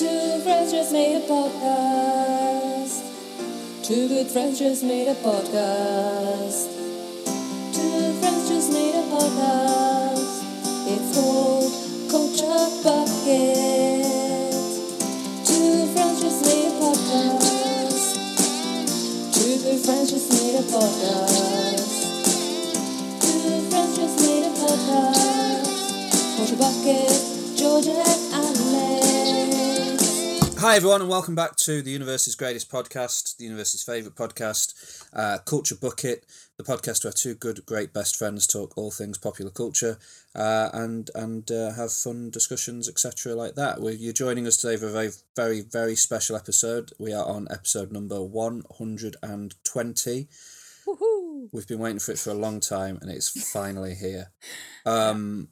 Two friends just made a podcast. Two good friends just made a podcast. Two friends just made a podcast. It's called Culture Bucket. Two friends just made a podcast. Two good friends just made a podcast. Two friends just made a podcast. Culture Bucket, Georgia. Hi, everyone, and welcome back to the Universe's Greatest Podcast, the Universe's favourite podcast, uh, Culture Bucket, the podcast where two good, great best friends talk all things popular culture uh, and and uh, have fun discussions, etc., like that. we you're joining us today for a very, very, very special episode. We are on episode number 120. Woohoo! We've been waiting for it for a long time, and it's finally here. Um,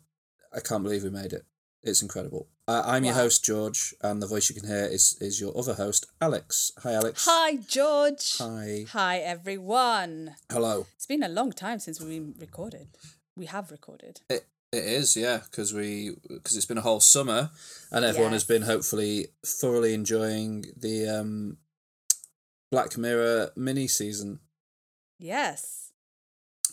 I can't believe we made it. It's incredible. Uh, I'm your host, George, and the voice you can hear is is your other host, Alex. Hi, Alex. Hi, George. Hi. Hi, everyone. Hello. It's been a long time since we've recorded. We have recorded. It it is, yeah, because we because it's been a whole summer, and everyone has been hopefully thoroughly enjoying the um, Black Mirror mini season. Yes.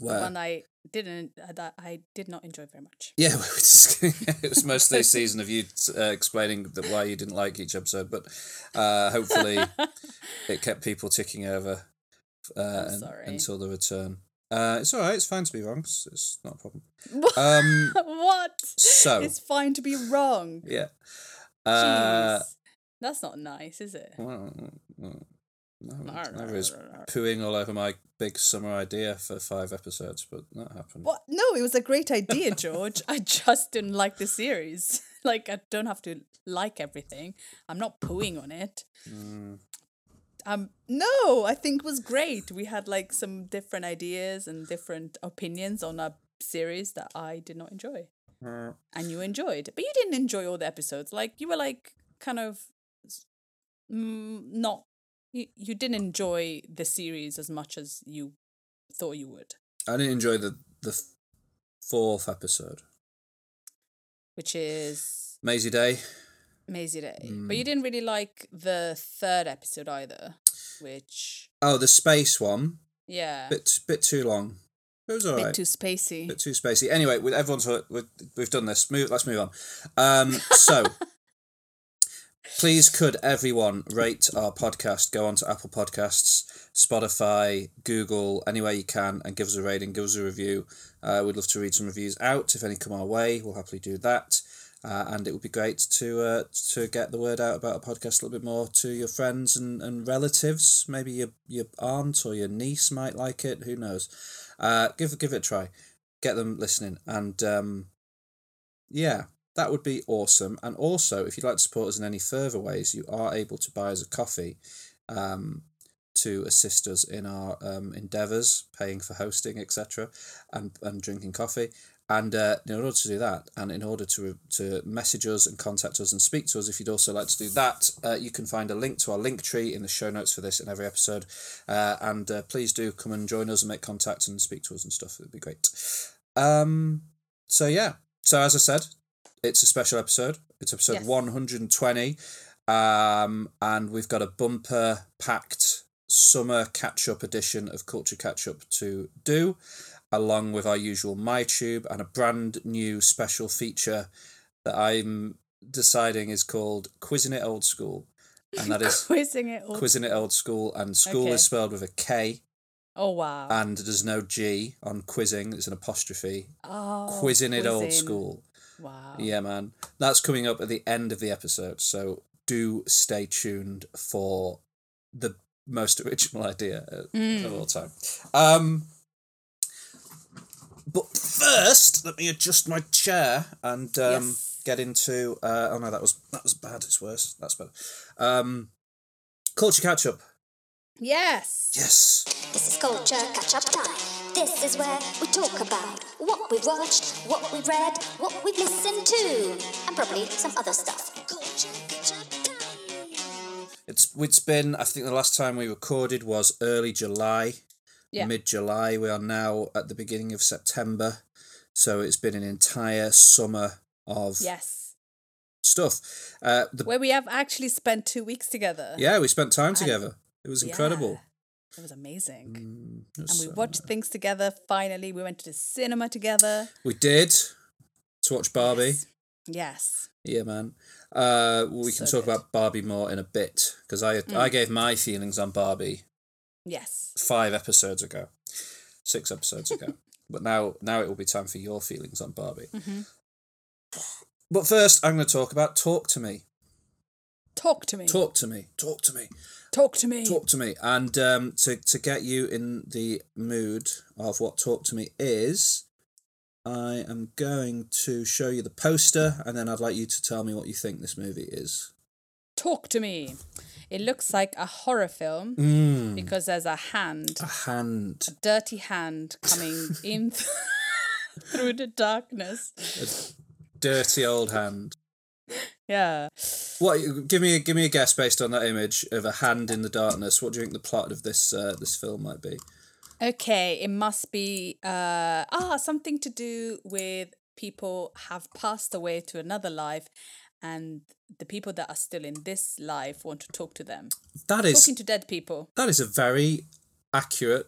The one I didn't, uh, that I did not enjoy very much. Yeah, we just, it was mostly a season of you uh, explaining that why you didn't like each episode, but uh, hopefully it kept people ticking over uh, un- sorry. until the return. Uh, it's all right. It's fine to be wrong. It's, it's not a problem. Um, what? so It's fine to be wrong. yeah. Uh, Jeez. That's not nice, is it? well, well, no, I was pooing all over my big summer idea for five episodes, but that happened. What? No, it was a great idea, George. I just didn't like the series. Like, I don't have to like everything. I'm not pooing on it. Mm, Um, no, I think it was great. We had like some different ideas and different opinions on a series that I did not enjoy, uh, and you enjoyed. But you didn't enjoy all the episodes. Like you were like kind of mm, not. You, you didn't enjoy the series as much as you thought you would, I didn't enjoy the the fourth episode, which is Mazey Day. Mazey Day. But Mm. you didn't really like the third episode either, which Oh, the space one. yeah, Bit bit too long. It was bit alright. too spacey. bit too spacey. Anyway, with everyone's we've, we've done this. Move. Let's move on. Um, so, please, could everyone rate our podcast? Go on to Apple Podcasts, Spotify, Google, anywhere you can, and give us a rating. Give us a review. Uh, we'd love to read some reviews out. If any come our way, we'll happily do that. Uh, and it would be great to uh, to get the word out about our podcast a little bit more to your friends and, and relatives. Maybe your your aunt or your niece might like it. Who knows? Uh, give give it a try. Get them listening, and um, yeah, that would be awesome. And also, if you'd like to support us in any further ways, you are able to buy us a coffee. Um, to assist us in our um, endeavours, paying for hosting, etc., and and drinking coffee. And uh, in order to do that, and in order to to message us and contact us and speak to us, if you'd also like to do that, uh, you can find a link to our link tree in the show notes for this and every episode. Uh, and uh, please do come and join us and make contact and speak to us and stuff. It'd be great. Um. So yeah. So as I said, it's a special episode. It's episode Yes. one hundred and twenty. Um, and we've got a bumper packed summer catch up edition of Culture Catch Up to do, along with our usual MyTube and a brand new special feature that I'm deciding is called Quizzing It Old School. And that is quizzing it all. Quizzing It Old School, and school Okay. is spelled with a K, Oh wow. and there's no G on quizzing, it's an apostrophe. oh, quizzing It Old. School. Wow. Yeah, man. That's coming up at the end of the episode, so do stay tuned for the most original idea Mm. of all time. Um, but first, let me adjust my chair and um, Yes. get into. Uh, oh no, that was that was bad. It's worse. That's better. Um, culture catch up. Yes. Yes. This is culture catch up time. This is where we talk about what we've watched, what we've read, what we've listened to, and probably some other stuff. Culture catch up time. It's it's been. I think the last time we recorded was early July. Yeah. mid July. We are now at the beginning of September. So it's been an entire summer of Yes. stuff. Uh, the, Where we have actually spent two weeks together. yeah, we spent time together. It was incredible. It was amazing. Mm, and we uh, watched things together. Finally, we went to the cinema together. we did to watch Barbie. Yes. Yes. Yeah, man. Uh, we can talk good. about Barbie more in a bit because I Mm. I gave my feelings on Barbie Yes. five episodes ago, six episodes ago. but now now it will be time for your feelings on Barbie. Mm-hmm. But first, I'm going to talk about Talk to Me. Talk to me. Talk to me. Talk to me. Talk to me. Talk to me. And um, to to get you in the mood of what Talk to Me is, I am going to show you the poster, and then I'd like you to tell me what you think this movie is. Talk to me. It looks like a horror film Mm, because there's a hand, a hand. dirty hand coming in through the darkness. dirty old hand. Yeah. What? Give me a give me a guess based on that image of a hand in the darkness. What do you think the plot of this uh, this film might be? Okay, it must be uh ah something to do with people have passed away to another life and the people that are still in this life want to talk to them. That is Talking to dead people. that is a very accurate.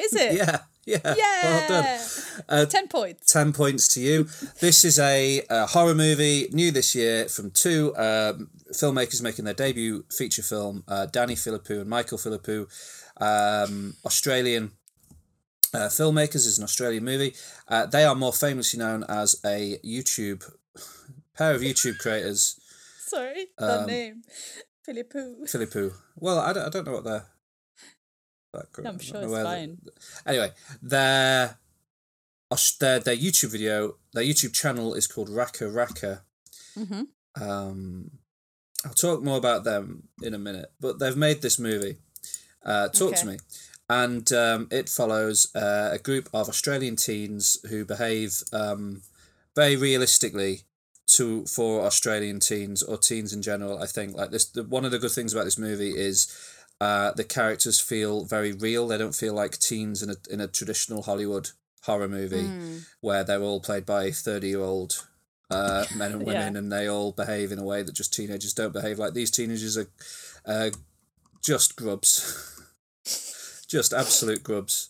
Is it? Yeah, yeah. Yeah. Well done. Uh, 10 points. 10 points to you. This is a, a horror movie new this year from two um, filmmakers making their debut feature film uh, Danny Philippou and Michael Philippou, um, Australian uh, filmmakers. is an Australian movie. Uh, they are more famously known as a YouTube pair of YouTube creators. Sorry, Um, name. Philippou. Philippou. Well, I don't, I don't know what their background. I'm I don't sure it's fine. Anyway, their their their YouTube video, their YouTube channel is called RackaRacka. Mhm. Um, I'll talk more about them in a minute, but they've made this movie. Uh, talk to me, and um, it follows uh, a group of Australian teens who behave um, very realistically to for Australian teens or teens in general. I think like this. The, one of the good things about this movie is uh, the characters feel very real. They don't feel like teens in a in a traditional Hollywood horror movie Mm. where they're all played by thirty year old uh, men and Yeah. women, and they all behave in a way that just teenagers don't behave. Like these teenagers are uh, just grubs, just absolute grubs.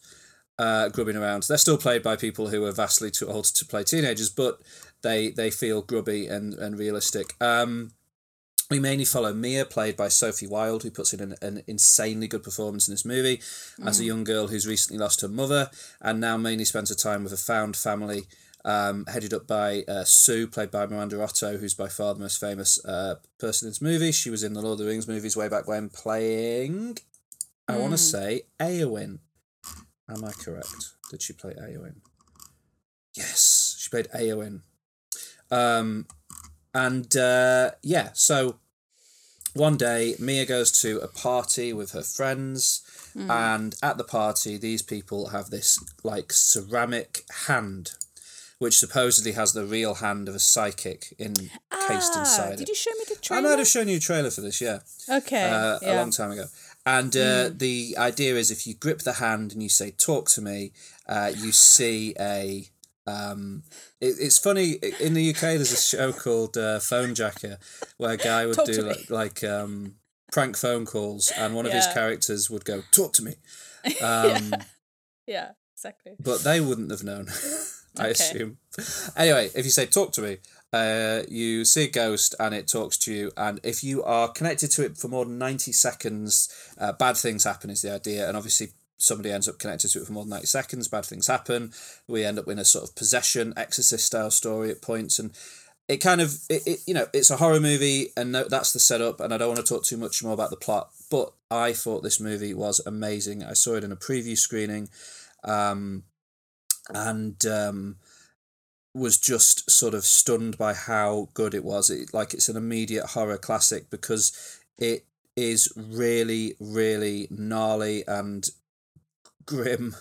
Uh, grubbing around. They're still played by people who are vastly too old to play teenagers, but they they feel grubby and, and realistic. Um, we mainly follow Mia, played by Sophie Wilde, who puts in an, an insanely good performance in this movie as a young girl who's recently lost her mother and now mainly spends her time with a found family um, headed up by uh, Sue, played by Miranda Otto, who's by far the most famous uh, person in this movie. She was in the Lord of the Rings movies way back when, playing, I want to say, Eowyn. Am I correct? Did she play Eowyn? Yes, she played Eowyn. Um, and uh, yeah, so one day Mia goes to a party with her friends, and at the party, these people have this like ceramic hand, which supposedly has the real hand of a psychic encased Ah, inside did it. you show me the I might have shown you a trailer for this, yeah Okay. uh, a long time ago. And uh, the idea is if you grip the hand and you say "talk to me," uh, you see a. Um, it, it's funny in the UK. There's a show called uh, Fonejacker, where a guy would Talk do like, like um, prank phone calls, and one of his characters would go "talk to me," um, Yeah, exactly. but they wouldn't have known. I Okay. assume. Anyway, if you say "talk to me," uh, you see a ghost and it talks to you, and if you are connected to it for more than ninety seconds, uh, bad things happen. Is the idea, and obviously somebody ends up connected to it for more than ninety seconds. Bad things happen. We end up in a sort of possession, exorcist style story at points, and it kind of it, it you know it's a horror movie, and that's the setup. And I don't want to talk too much more about the plot, but I thought this movie was amazing. I saw it in a preview screening. Um, and um, was just sort of stunned by how good it was. It, like it's an immediate horror classic because it is really, really gnarly and grim.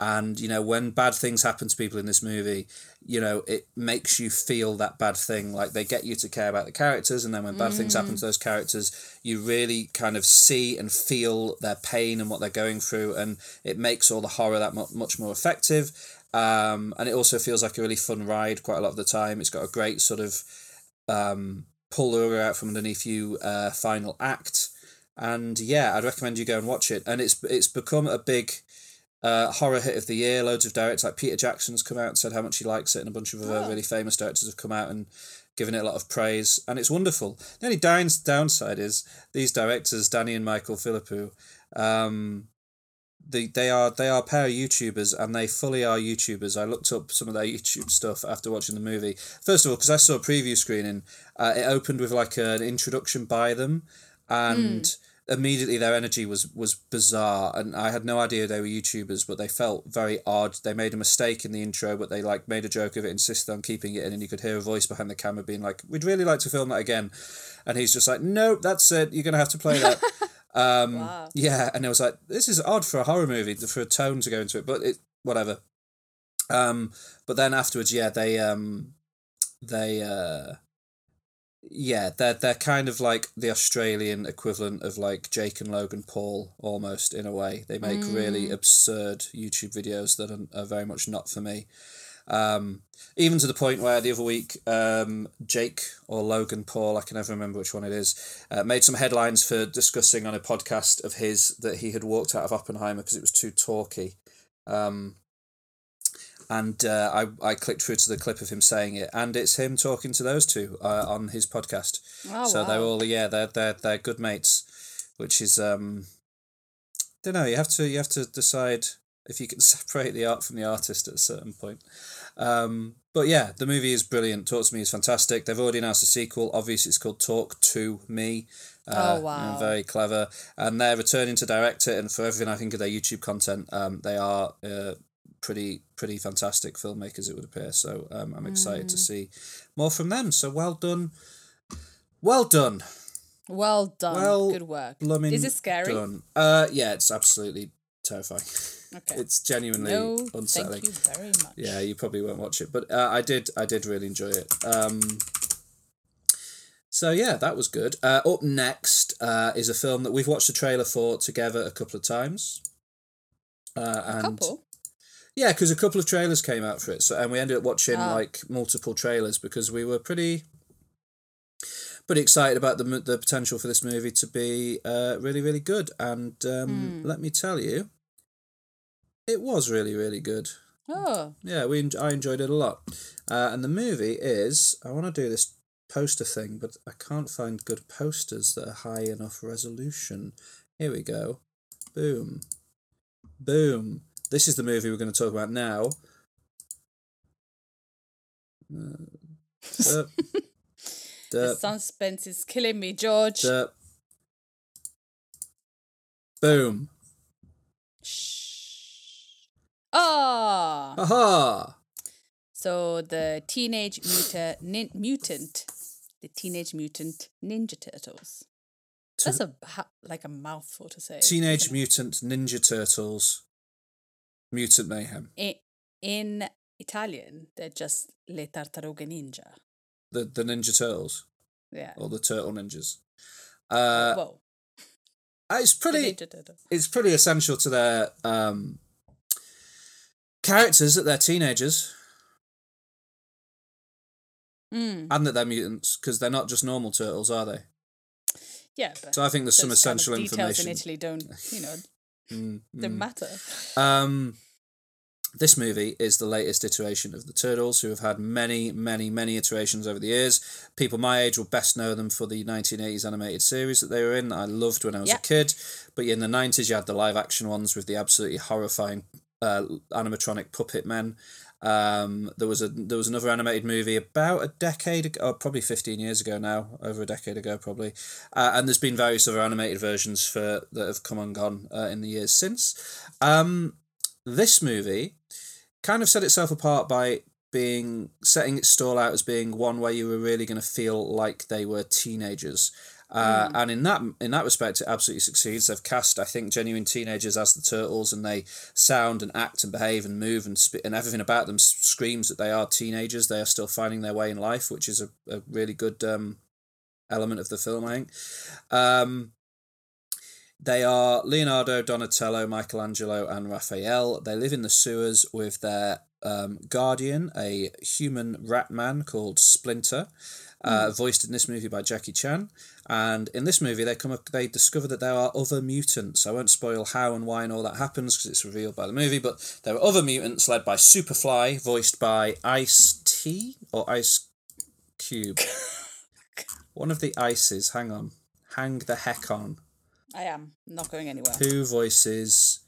And you know, when bad things happen to people in this movie, you know, it makes you feel that bad thing. Like they get you to care about the characters, and then when bad things happen to those characters, you really kind of see and feel their pain and what they're going through, and it makes all the horror that mu- much more effective. Um, and it also feels like a really fun ride quite a lot of the time. It's got a great sort of um, pull the rug out from underneath you uh, final act. And yeah, I'd recommend you go and watch it. And it's it's become a big uh, horror hit of the year. Loads of directors like Peter Jackson's come out and said how much he likes it, and a bunch of other Oh. really famous directors have come out and given it a lot of praise. And it's wonderful. The only down, downside is these directors, Danny and Michael Philippou, um, they, they are they are a pair of YouTubers and they fully are YouTubers. I looked up some of their YouTube stuff after watching the movie. First of all, because I saw a preview screening, uh, it opened with like an introduction by them, and immediately their energy was was bizarre, and I had no idea they were YouTubers, but they felt very odd. They made a mistake in the intro, but they like made a joke of it, insisted on keeping it in, and you could hear a voice behind the camera being like, "We'd really like to film that again," and he's just like, "Nope, that's it. You're gonna have to play that." Um, Wow. Yeah, and it was like this is odd for a horror movie for a tone to go into it, but it whatever. Um, but then afterwards, yeah, they um, they uh, yeah, they're they're kind of like the Australian equivalent of like Jake and Logan Paul almost in a way. They make really absurd YouTube videos that are, are very much not for me. Um, even to the point where the other week, um, Jake or Logan Paul, I can never remember which one it is, uh, made some headlines for discussing on a podcast of his that he had walked out of Oppenheimer because it was too talky. Um, and uh, I, I clicked through to the clip of him saying it, and it's him talking to those two uh, on his podcast. Oh, so they're all yeah, they're they're they're good mates, which is um, don't know. You have to you have to decide if you can separate the art from the artist at a certain point. Um, but yeah, the movie is brilliant. Talk to Me is fantastic. They've already announced a sequel. Obviously, it's called Talk to Me. Uh, Oh, wow. and very clever. And they're returning to direct it. And for everything I think of their YouTube content, um, they are uh, pretty pretty fantastic filmmakers. It would appear. So um, I'm excited Mm. to see more from them. So well done, well done, Well done. Well Good work. blooming Is it scary? done. Uh, yeah, it's absolutely terrifying. Okay. It's genuinely no, unsettling. thank you very much. Yeah, you probably won't watch it, but uh, I did. I did really enjoy it. Um, so yeah, that was good. Uh, up next uh, is a film that we've watched the trailer for together a couple of times. Uh, A and couple. Yeah, because a couple of trailers came out for it, so and we ended up watching Ah. like multiple trailers because we were pretty pretty excited about the the potential for this movie to be uh, really really good. And um, let me tell you, it was really really good. Oh, Yeah, we I enjoyed it a lot. Uh, and the movie is I want to do this poster thing, but I can't find good posters that are high enough resolution. Here we go. Boom. Boom. This is the movie we're going to talk about now. Uh, derp, the derp, suspense is killing me, George. derp. Boom. Shh. Ah. Aha! So the teenage mutant, nin- mutant, the teenage mutant ninja turtles. That's a like a mouthful to say. Teenage Mutant Ninja Turtles. Mutant Mayhem. it? In, Italian, they're just le tartarughe ninja. The the Ninja Turtles. Yeah. or the turtle ninjas. Uh, Whoa. it's pretty. It's pretty essential to their um, characters that they're teenagers Mm. and that they're mutants because they're not just normal turtles, are they? Yeah, but So I think there's some those kind of essential details information. in Italy don't, you know, Mm, don't mm. matter. Um, this movie is the latest iteration of the Turtles, who have had many, many, many iterations over the years. People my age will best know them for the 1980s animated series that they were in. that I loved when I was Yeah. a kid. But in the 90s, you had the live action ones with the absolutely horrifying uh, animatronic puppet men. Um, there was a there was another animated movie about a decade ago, or probably fifteen years ago now, over a decade ago probably, uh, and there's been various other animated versions for that have come and gone uh, in the years since. Um, this movie kind of set itself apart by being setting its stall out as being one where you were really going to feel like they were teenagers. Uh, And in that in that respect, it absolutely succeeds. They've cast, I think, genuine teenagers as the turtles, and they sound and act and behave and move and sp- and everything about them screams that they are teenagers. They are still finding their way in life, which is a, a really good um, element of the film, I think. Um, they are Leonardo, Donatello, Michelangelo, and Raphael. They live in the sewers with their um, guardian, a human rat man called Splinter. uh, voiced in this movie by Jackie Chan. And in this movie, they come up, they discover that there are other mutants. I won't spoil how and why and all that happens because it's revealed by the movie. But there are other mutants led by Superfly, voiced by Ice T or Ice Cube. One of the ices. Hang on, hang the heck on. I am not going anywhere. Who voices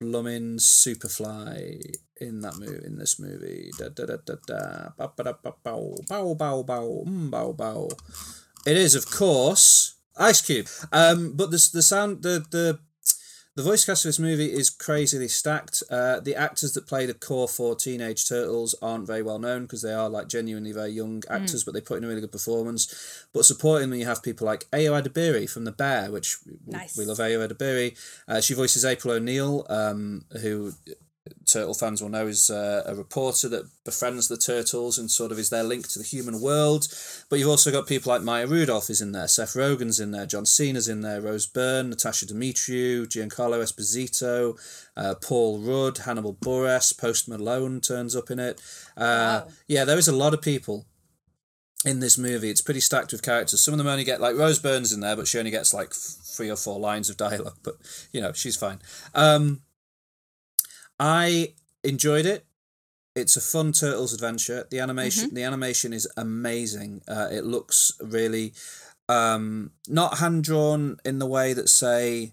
Blummin Superfly in that movie? In this movie, da da da da da. Ba, da, ba, bow, bow, bow, bow, mm, bow, bow. It is, of course, Ice Cube. Um, but the the sound the the the voice cast of this movie is crazily stacked. Uh, the actors that play the core four teenage turtles aren't very well known because they are like genuinely very young actors, but they put in a really good performance. But supporting them, you have people like Ayo Edebiri from The Bear, which Nice. we love Ayo Edebiri. Uh, she voices April O'Neil, um, who Turtle fans will know is uh, a reporter that befriends the turtles and sort of is their link to the human world. But you've also got people like Maya Rudolph is in there, Seth Rogen's in there, John Cena's in there, Rose Byrne, Natasha Demetriou, Giancarlo Esposito, uh, Paul Rudd, Hannibal Buress, Post Malone turns up in it. Uh, Wow. Yeah, there is a lot of people in this movie. It's pretty stacked with characters. Some of them only get like Rose Byrne's in there, but she only gets like three or four lines of dialogue. But you know, she's fine. Um, I enjoyed it. It's a fun turtles adventure. The animation, the animation is amazing. Uh, it looks really um, not hand drawn in the way that say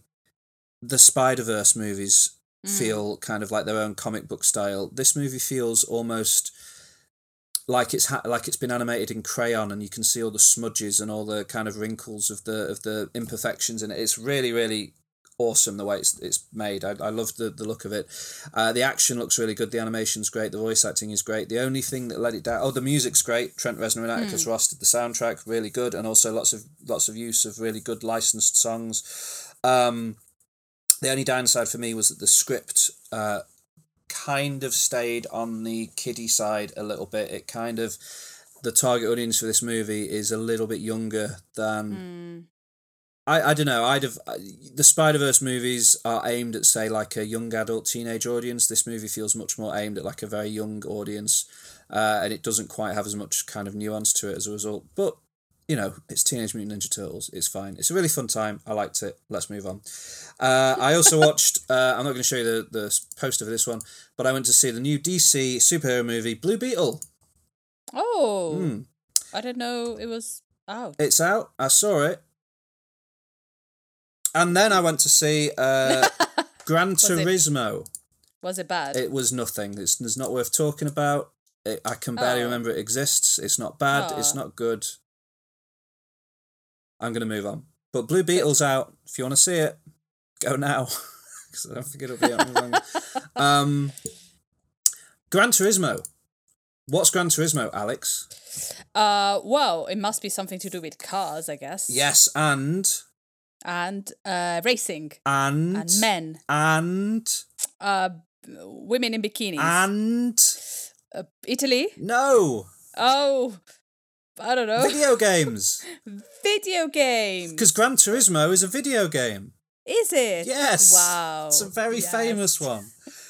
the Spider Verse movies feel kind of like their own comic book style. This movie feels almost like it's ha- like it's been animated in crayon, and you can see all the smudges and all the kind of wrinkles of the of the imperfections in it. It's really really awesome the way it's it's made. I, I love the, the look of it. Uh, the action looks really good. The animation's great. The voice acting is great. The only thing that let it down. Oh, the music's great. Trent Reznor and Atticus Ross did the soundtrack, really good, and also lots of lots of use of really good licensed songs. Um, the only downside for me was that the script uh, kind of stayed on the kiddie side a little bit. It kind of the target audience for this movie is a little bit younger than I, I don't know. I'd have the Spider Verse movies are aimed at say like a young adult teenage audience. This movie feels much more aimed at like a very young audience, uh, and it doesn't quite have as much kind of nuance to it as a result. But you know, it's Teenage Mutant Ninja Turtles. It's fine. It's a really fun time. I liked it. Let's move on. Uh, I also watched. Uh, I'm not going to show you the the poster for this one, but I went to see the new DC superhero movie Blue Beetle. Oh, Hmm. I didn't know it was out. It's out. I saw it. And then I went to see uh, Gran it- Turismo. Was it bad? It was nothing. It's, it's not worth talking about. It, I can barely Oh. remember it exists. It's not bad. It's not good. I'm going to move on. But Blue Beetle's out. If you want to see it, go now. Because I don't think it'll be out longer. um, Gran Turismo. What's Gran Turismo, Alex? uh, well, it must be something to do with cars, I guess. Yes, and And uh, racing and and men, and uh, women in bikinis. and uh, Italy. no Oh, I don't know. video games Video game. because Gran Turismo is a video game. Is it? Yes, Wow. it's a very Yes. famous one.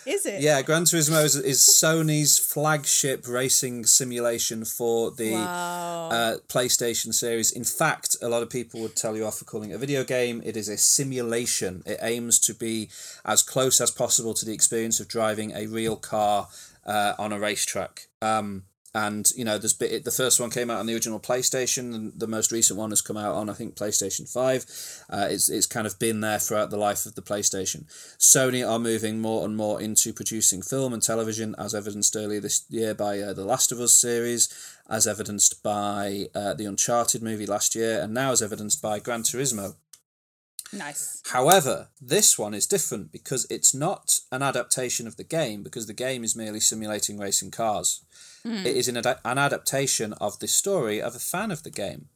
Is it? Yeah, Gran Turismo is, is Sony's flagship racing simulation for the Wow. uh, PlayStation series. In fact, a lot of people would tell you off for calling it a video game. It is a simulation. It aims to be as close as possible to the experience of driving a real car uh, on a racetrack. Um, and you know, there's bit. The first one came out on the original PlayStation, and the most recent one has come out on I think PlayStation Five. Uh, it's it's kind of been there throughout the life of the PlayStation. Sony are moving more and more into producing film and television, as evidenced earlier this year by uh, the Last of Us series, as evidenced by uh, the Uncharted movie last year, and now as evidenced by Gran Turismo. Nice. However, this one is different because it's not an adaptation of the game, because the game is merely simulating racing cars. It is an, ad- an adaptation of the story of a fan of the game,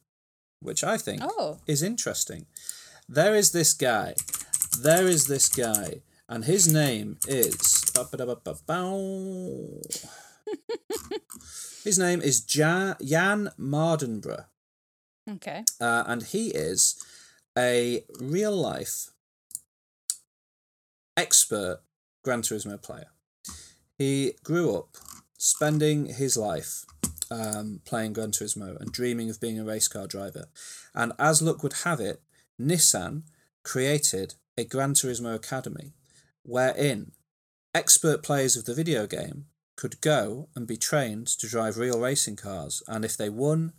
which I think Oh. is interesting. There is this guy. There is this guy. And his name is. his name is ja- Jann Mardenborough. Okay. Uh, and he is a real life expert Gran Turismo player. He grew up spending his life um, playing Gran Turismo and dreaming of being a race car driver. And as luck would have it, Nissan created a Gran Turismo Academy wherein expert players of the video game could go and be trained to drive real racing cars. And if they won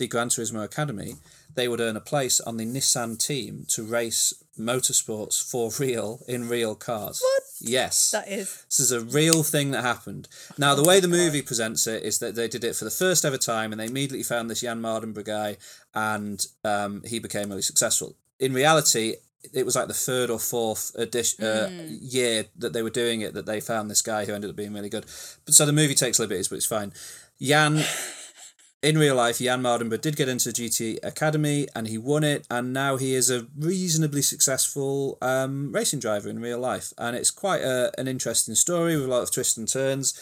the Gran Turismo Academy, they would earn a place on the Nissan team to race motorsports for real in real cars. What? Yes. That is. This is a real thing that happened. Now, the way the movie presents it is that they did it for the first ever time, and they immediately found this Jann Mardenborough guy, and um, he became really successful. In reality, it was like the third or fourth edition uh, year that they were doing it that they found this guy who ended up being really good. But so the movie takes liberties, but it's fine. Jann. In real life, Jann Mardenborough did get into the GT Academy and he won it, and now he is a reasonably successful um, racing driver in real life. And it's quite a, an interesting story with a lot of twists and turns.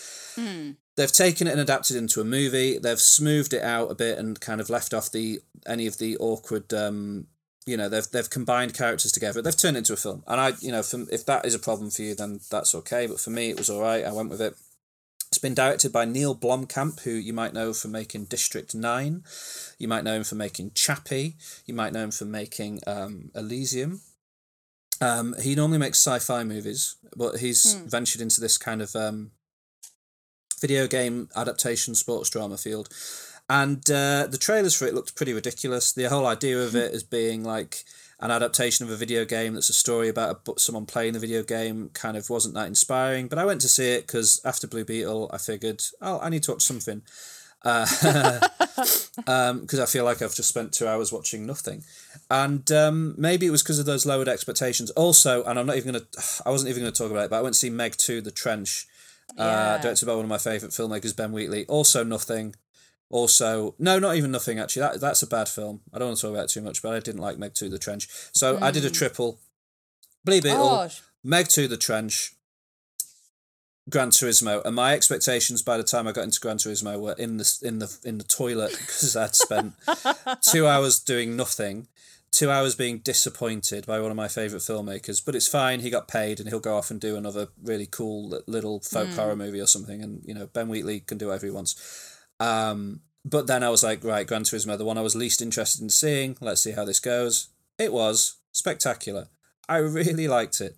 They've taken it and adapted it into a movie. They've smoothed it out a bit and kind of left off the any of the awkward. Um, you know, they've they've combined characters together. They've turned it into a film, and I, you know, from if that is a problem for you, then that's okay. But for me, it was all right. I went with it. It's been directed by Neil Blomkamp, who you might know for making District 9. You might know him for making Chappie. You might know him for making um, Elysium. Um, he normally makes sci fi movies, but he's ventured into this kind of um, video game adaptation sports drama field. And uh, the trailers for it looked pretty ridiculous. The whole idea of it as being like an adaptation of a video game that's a story about a, someone playing the video game kind of wasn't that inspiring. But I went to see it because after Blue Beetle, I figured, oh, I need to watch something. Because I feel like I've just spent two hours watching nothing. And um, maybe it was because of those lowered expectations. Also, and I'm not even going to, I wasn't even going to talk about it, but I went to see Meg 2, The Trench, Yeah. uh, Yeah. directed by one of my favourite filmmakers, Ben Wheatley. Also, nothing. Also, no, not even nothing. Actually, that that's a bad film. I don't want to talk about it too much, but I didn't like Meg Two: The Trench. So I did a mm. triple. Blue Beetle, Oh, Meg Two: The Trench, Gran Turismo, and my expectations by the time I got into Gran Turismo were in the in the in the toilet because I'd spent two hours doing nothing. Two hours being disappointed by one of my favourite filmmakers, but it's fine. He got paid, and he'll go off and do another really cool little folk horror mm. movie or something. And you know, Ben Wheatley can do whatever he wants. Um, but then I was like, right, Gran Turismo, the one I was least interested in seeing. Let's see how this goes. It was spectacular. I really liked it.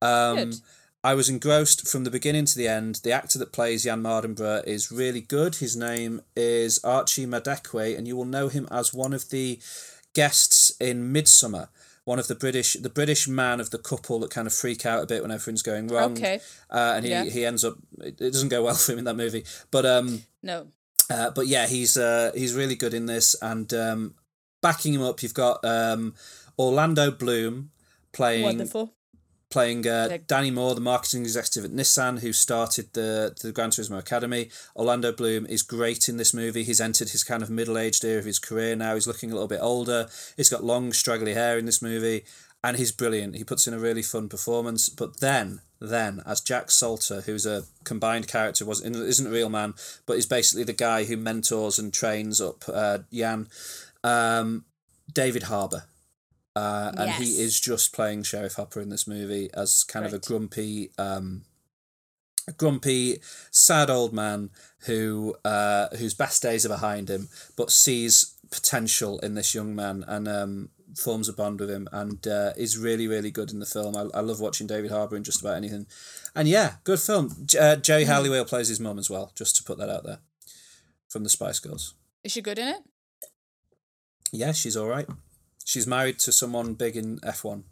Um, Good. I was engrossed from the beginning to the end. The actor that plays Jann Mardenborough is really good. His name is Archie Madekwe, and you will know him as one of the guests in Midsommar. One of the British, the British man of the couple that kind of freak out a bit when everything's going wrong. Okay. Uh, and he, Yeah. he ends up, it, it doesn't go well for him in that movie. But um, no. Uh, but yeah, he's uh, he's really good in this, and um, backing him up, you've got um, Orlando Bloom playing Wonderful. playing uh, Danny Moore, the marketing executive at Nissan, who started the the Gran Turismo Academy. Orlando Bloom is great in this movie. He's entered his kind of middle aged era of his career now. He's looking a little bit older. He's got long, straggly hair in this movie, and he's brilliant. He puts in a really fun performance. But then, then as Jack Salter, who's a combined character, was isn't a real man, but is basically the guy who mentors and trains up uh, Jann. Um, David Harbour. Uh, and he is just playing Sheriff Hopper in this movie as kind of a grumpy, um, a grumpy, sad old man who uh, whose best days are behind him, but sees potential in this young man and um, forms a bond with him, and uh, is really really good in the film. I, I love watching David Harbour in just about anything, and yeah, good film. J- uh, Geri Halliwell plays his mum as well, just to put that out there, from the Spice Girls. Is she good in it? Yeah, she's all right. She's married to someone big in F1,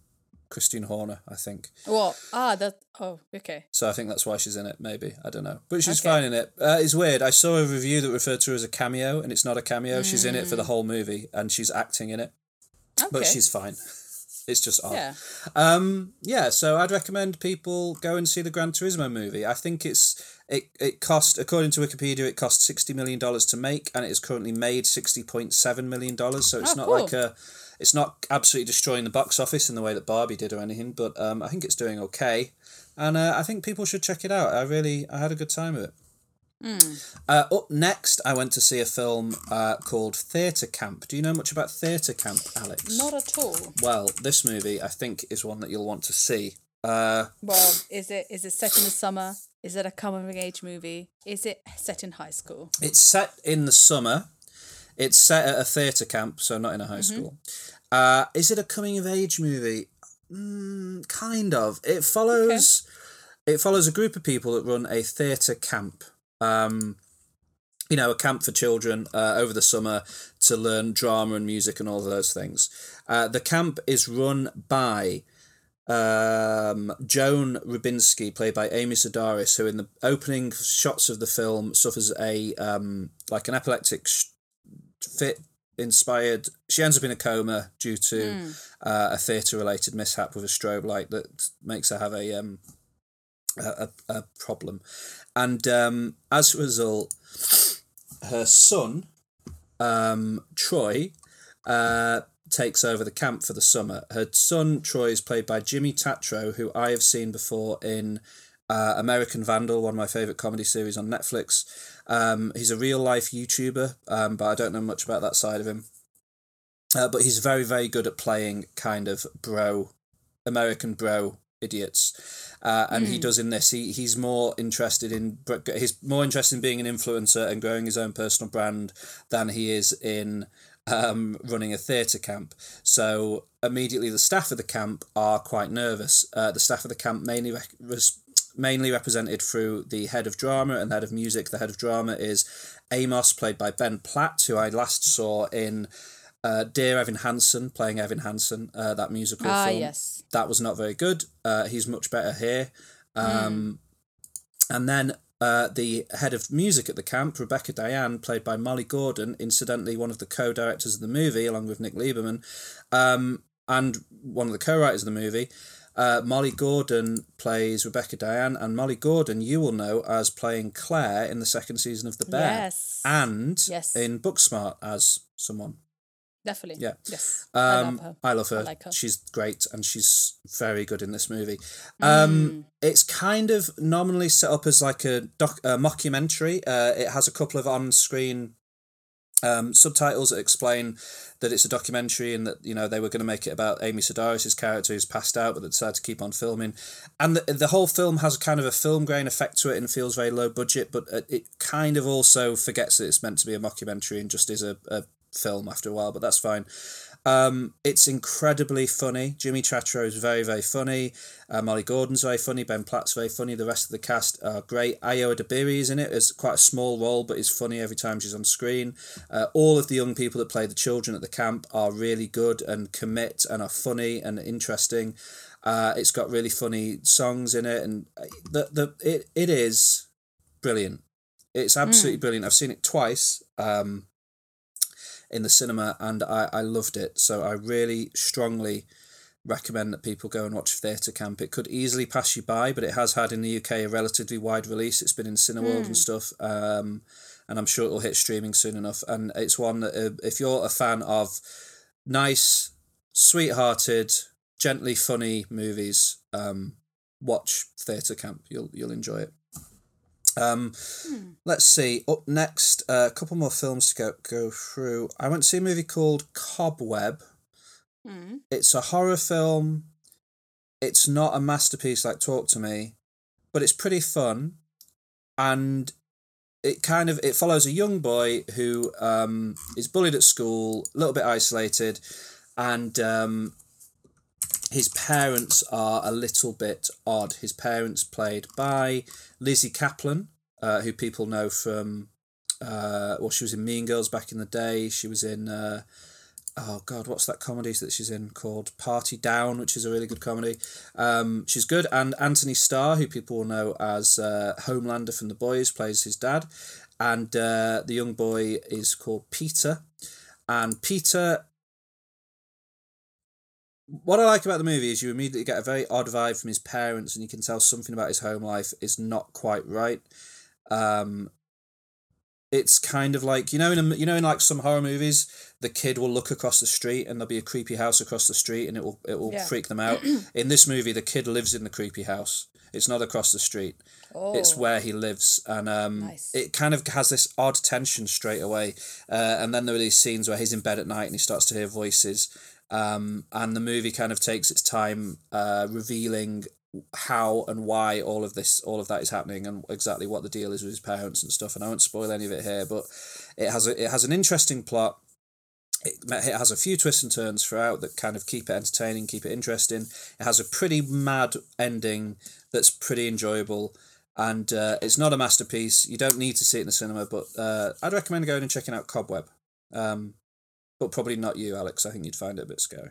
Christian Horner, I think. Well, ah, that. Oh, okay. So I think that's why she's in it, maybe. I don't know. But she's Okay. fine in it. Uh, it's weird. I saw a review that referred to her as a cameo, and it's not a cameo. She's in it for the whole movie, and she's acting in it. Okay. But she's fine. It's just odd. Yeah. Um, yeah, so I'd recommend people go and see the Gran Turismo movie. I think it's it it cost according to Wikipedia it cost sixty million dollars to make, and it is currently made sixty point seven million dollars. So it's Oh, not cool. like a it's not absolutely destroying the box office in the way that Barbie did or anything, but um, I think it's doing okay, and uh, I think people should check it out. I really I had a good time with it. Uh, up next, I went to see a film uh, called Theatre Camp. Do you know much about Theatre Camp, Alex? Not at all. Well, this movie I think is one that you'll want to see. Uh, Well, is it is it set in the summer? Is it a coming of age movie? Is it set in high school? It's set in the summer. It's set at a theatre camp, so not in a high school. Uh, is it a coming of age movie? Mm, kind of. It follows. It follows a group of people that run a theatre camp. Um, you know, a camp for children uh, over the summer to learn drama and music and all of those things. Uh, the camp is run by um, Joan Rubinsky, played by Amy Sedaris, who in the opening shots of the film suffers a um, like an epileptic sh- fit inspired. She ends up in a coma due to uh, a theatre related mishap with a strobe light that makes her have a um, a, a problem, and um, as a result, her son, um, Troy, uh, takes over the camp for the summer. Her son Troy is played by Jimmy Tatro, who I have seen before in uh, American Vandal, one of my favorite comedy series on Netflix. Um, he's a real life YouTuber, um, but I don't know much about that side of him. Uh, but he's very, very good at playing kind of bro, American bro idiots, uh, and he does in this. He he's more interested in he's more interested in being an influencer and growing his own personal brand than he is in um, running a theatre camp. So immediately, the staff of the camp are quite nervous. Uh, the staff of the camp mainly rec- res- mainly represented through the head of drama and the head of music. The head of drama is Amos, played by Ben Platt, who I last saw in. Uh, Dear Evan Hansen, playing Evan Hansen, uh, that musical Ah, film. yes. That was not very good. Uh, he's much better here. Um, And then uh, the head of music at the camp, Rebecca Diane, played by Molly Gordon, incidentally one of the co-directors of the movie, along with Nick Lieberman, um, and one of the co-writers of the movie. Uh, Molly Gordon plays Rebecca Diane, and Molly Gordon you will know as playing Claire in the second season of The Bear, Yes. and Yes. in Booksmart as someone. Definitely. Yeah. Yes. I love Um, her. I love her. I like her. She's great and she's very good in this movie. Mm. Um, It's kind of nominally set up as like a, doc, a mockumentary. Uh, it has a couple of on screen um, subtitles that explain that it's a documentary and that you know they were going to make it about Amy Sedaris' character who's passed out but they decided to keep on filming and the, the whole film has kind of a film grain effect to it and feels very low budget but it, it kind of also forgets that it's meant to be a mockumentary and just is a, a film after a while but that's fine um, it's incredibly funny. Jimmy Tatro is very, very funny. Uh, Molly Gordon's very funny. Ben Platt's very funny. The rest of the cast are great. Ayo Edebiri is in it. It's quite a small role, but is funny every time she's on screen. Uh, all of the young people that play the children at the camp are really good and commit and are funny and interesting. Uh, it's got really funny songs in it, and uh, the the it, it is brilliant. It's absolutely brilliant. I've seen it twice. Um, in the cinema and I, I loved it. So I really strongly recommend that people go and watch Theatre Camp. It could easily pass you by, but it has had in the UK a relatively wide release. It's been in Cineworld and stuff. Um, and I'm sure it'll hit streaming soon enough. And it's one that uh, if you're a fan of nice, sweethearted, gently funny movies, um, watch Theatre Camp. You'll you'll enjoy it. Um, Let's see. Up next, uh, a couple more films to go go through. I went to see a movie called Cobweb. Mm. It's a horror film. It's not a masterpiece like Talk to Me, but it's pretty fun, and it kind of it follows a young boy who um, is bullied at school, a little bit isolated, and um, his parents are a little bit odd. His parents played by Lizzy Caplan, uh, who people know from, uh, well, she was in Mean Girls back in the day. She was in, uh, oh God, what's that comedy that she's in called Party Down, which is a really good comedy. Um, she's good. And Anthony Starr, who people know as uh, Homelander from The Boys, plays his dad. And uh, the young boy is called Peter. And Peter what I like about the movie is you immediately get a very odd vibe from his parents, and you can tell something about his home life is not quite right. Um, it's kind of like you know in a, you know in like some horror movies, the kid will look across the street and there'll be a creepy house across the street, and it will it will Yeah. freak them out. in this movie, the kid lives in the creepy house. It's not across the street. It's Oh. where he lives, and um, Nice. it kind of has this odd tension straight away. Uh, and then there are these scenes where he's in bed at night and he starts to hear voices. Um, and the movie kind of takes its time uh, revealing how and why all of this all of that is happening and exactly what the deal is with his parents and stuff. And I won't spoil any of it here but it has a it has an interesting plot. It, it has a few twists and turns throughout that kind of keep it entertaining keep it interesting. It has a pretty mad ending that's pretty enjoyable. And uh, it's not a masterpiece. You don't need to see it in the cinema but uh, I'd recommend going and checking out Cobweb. Um, but probably not you Alex I think you'd find it a bit scary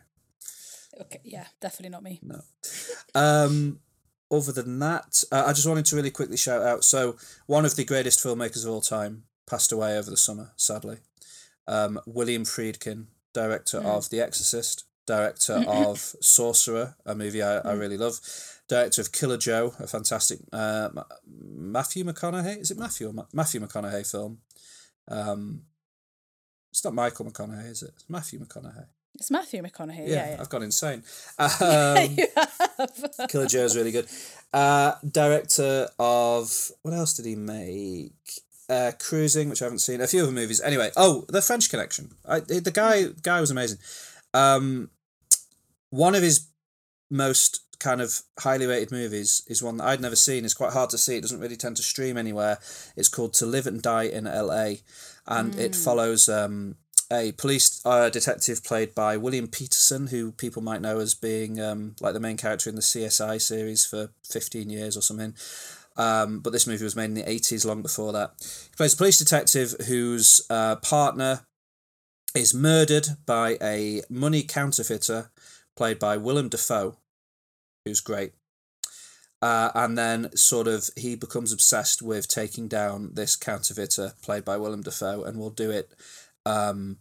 Okay, yeah, definitely not me. no. Um, other than that, uh, I just wanted to really quickly shout out. So, one of the greatest filmmakers of all time passed away over the summer, sadly. Um, William Friedkin, director of The Exorcist, director of Sorcerer, a movie I, I really love, director of Killer Joe, a fantastic uh, Matthew McConaughey. Is it Matthew or Ma- Matthew McConaughey film? Um, it's not Michael McConaughey, is it? It's Matthew McConaughey. It's Matthew McConaughey. Yeah, Yeah, yeah. I've gone insane. Um, you have. Killer Joe is really good. Uh, director of what else did he make? Uh, Cruising, which I haven't seen. A few other movies. Anyway, oh, The French Connection. I, the guy guy was amazing. Um, one of his most kind of highly rated movies is one that I'd never seen. It's quite hard to see. It doesn't really tend to stream anywhere. It's called To Live and Die in L.A. and it follows um, a police uh, detective played by William Petersen, who people might know as being um, like the main character in the CSI series for 15 years or something. Um, but this movie was made in the 80s, long before that. He plays a police detective whose uh, partner is murdered by a money counterfeiter played by Willem Dafoe, who's great. Uh, and then sort of he becomes obsessed with taking down this counterfeiter played by Willem Dafoe and will do it um,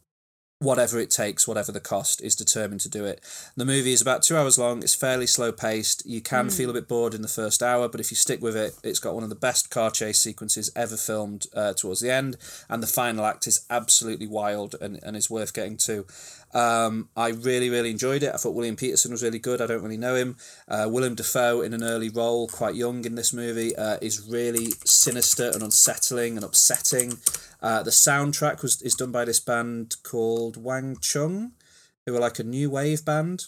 whatever it takes, whatever the cost, is determined to do it. The movie is about two hours long. It's fairly slow paced. You can feel a bit bored in the first hour, but if you stick with it, it's got one of the best car chase sequences ever filmed uh, towards the end. And the final act is absolutely wild and, and is worth getting to. Um, I really, really enjoyed it. I thought William Petersen was really good. I don't really know him. Uh, Willem Dafoe, in an early role, quite young in this movie, uh, is really sinister and unsettling and upsetting. Uh, the soundtrack was is done by this band called Wang Chung, who are like a new wave band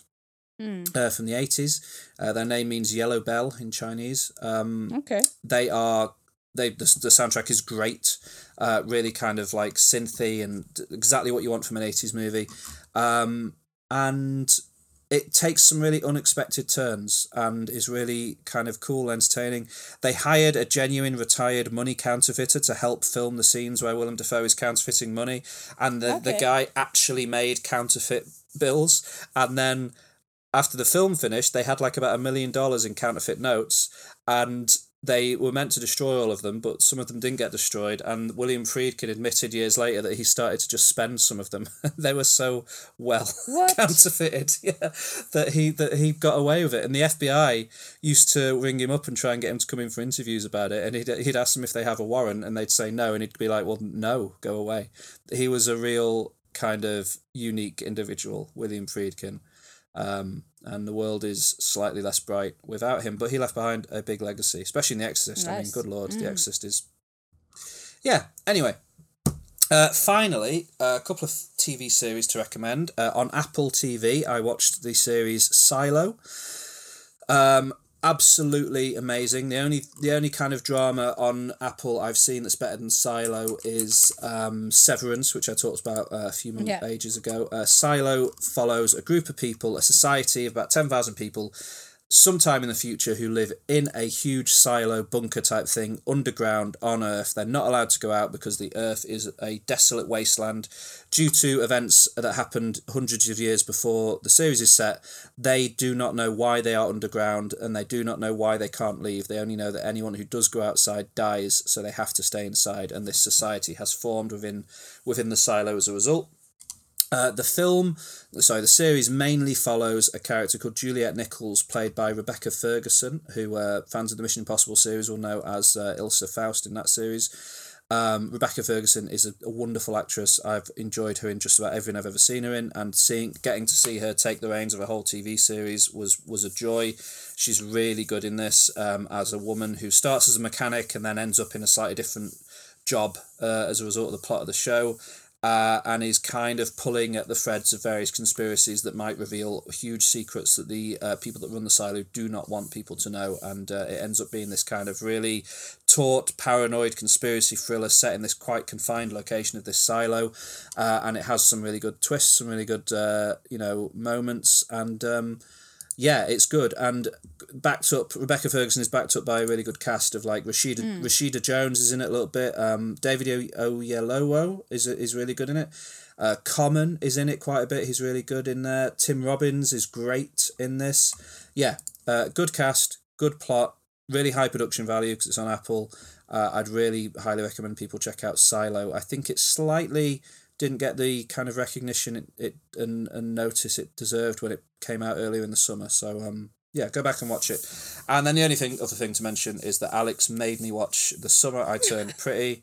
uh, from the eighties. Uh, their name means yellow bell in Chinese. Um, Okay. they are they the, the soundtrack is great uh really kind of like synthy and exactly what you want from an 80s movie um and it takes some really unexpected turns and is really kind of cool entertaining. They hired a genuine retired money counterfeiter to help film the scenes where Willem Dafoe is counterfeiting money. And the, the guy actually made counterfeit bills. And then after the film finished, they had like about a million dollars in counterfeit notes, and they were meant to destroy all of them, but some of them didn't get destroyed. And William Friedkin admitted years later that he started to just spend some of them. they were so well What? counterfeited, yeah, that he that he got away with it. And the FBI used to ring him up and try and get him to come in for interviews about it. And he'd he'd ask them if they have a warrant, and they'd say no, and he'd be like, "Well, no, go away." He was a real kind of unique individual, William Friedkin um, and the world is slightly less bright without him. But he left behind a big legacy, especially in The Exorcist. I mean, good lord, The Exorcist is. Yeah. Anyway, uh, finally, a couple of TV series to recommend uh, on Apple TV. I watched the series Silo. Um, absolutely amazing. The only the only kind of drama on Apple I've seen that's better than Silo is um, Severance, which I talked about uh, a few Yeah. ages ago. Uh, Silo follows a group of people, a society of about ten thousand people, sometime in the future who live in a huge silo bunker type thing underground on Earth. They're not allowed to go out because the Earth is a desolate wasteland due to events that happened hundreds of years before the series is set. They do not know why they are underground and they do not know why they can't leave. They only know that anyone who does go outside dies, so they have to stay inside. And this society has formed within within the silo as a result. Uh, the film, sorry, the series mainly follows a character called Juliet Nichols, played by Rebecca Ferguson, who uh, fans of the Mission Impossible series will know as uh, Ilsa Faust in that series. Um, Rebecca Ferguson is a, a wonderful actress. I've enjoyed her in just about everything I've ever seen her in, and seeing getting to see her take the reins of a whole TV series was was a joy. She's really good in this um, as a woman who starts as a mechanic and then ends up in a slightly different job uh, as a result of the plot of the show. Uh, and is kind of pulling at the threads of various conspiracies that might reveal huge secrets that the uh, people that run the silo do not want people to know. And uh, it ends up being this kind of really taut, paranoid conspiracy thriller set in this quite confined location of this silo. Uh, and it has some really good twists, some really good, uh, you know, moments. And um, yeah, it's good. And backed up, Rebecca Ferguson is backed up by a really good cast of like Rashida Rashida Jones is in it a little bit. Um, David Oyelowo is is really good in it. Uh, Common is in it quite a bit. He's really good in there. Tim Robbins is great in this. Yeah, uh, good cast, good plot, really high production value because it's on Apple. Uh, I'd really highly recommend people check out Silo. I think it's slightly didn't get the kind of recognition it, it and, and notice it deserved when it came out earlier in the summer. So um yeah, go back and watch it. And then the only thing other thing to mention is that Alex made me watch The Summer I Turned Pretty.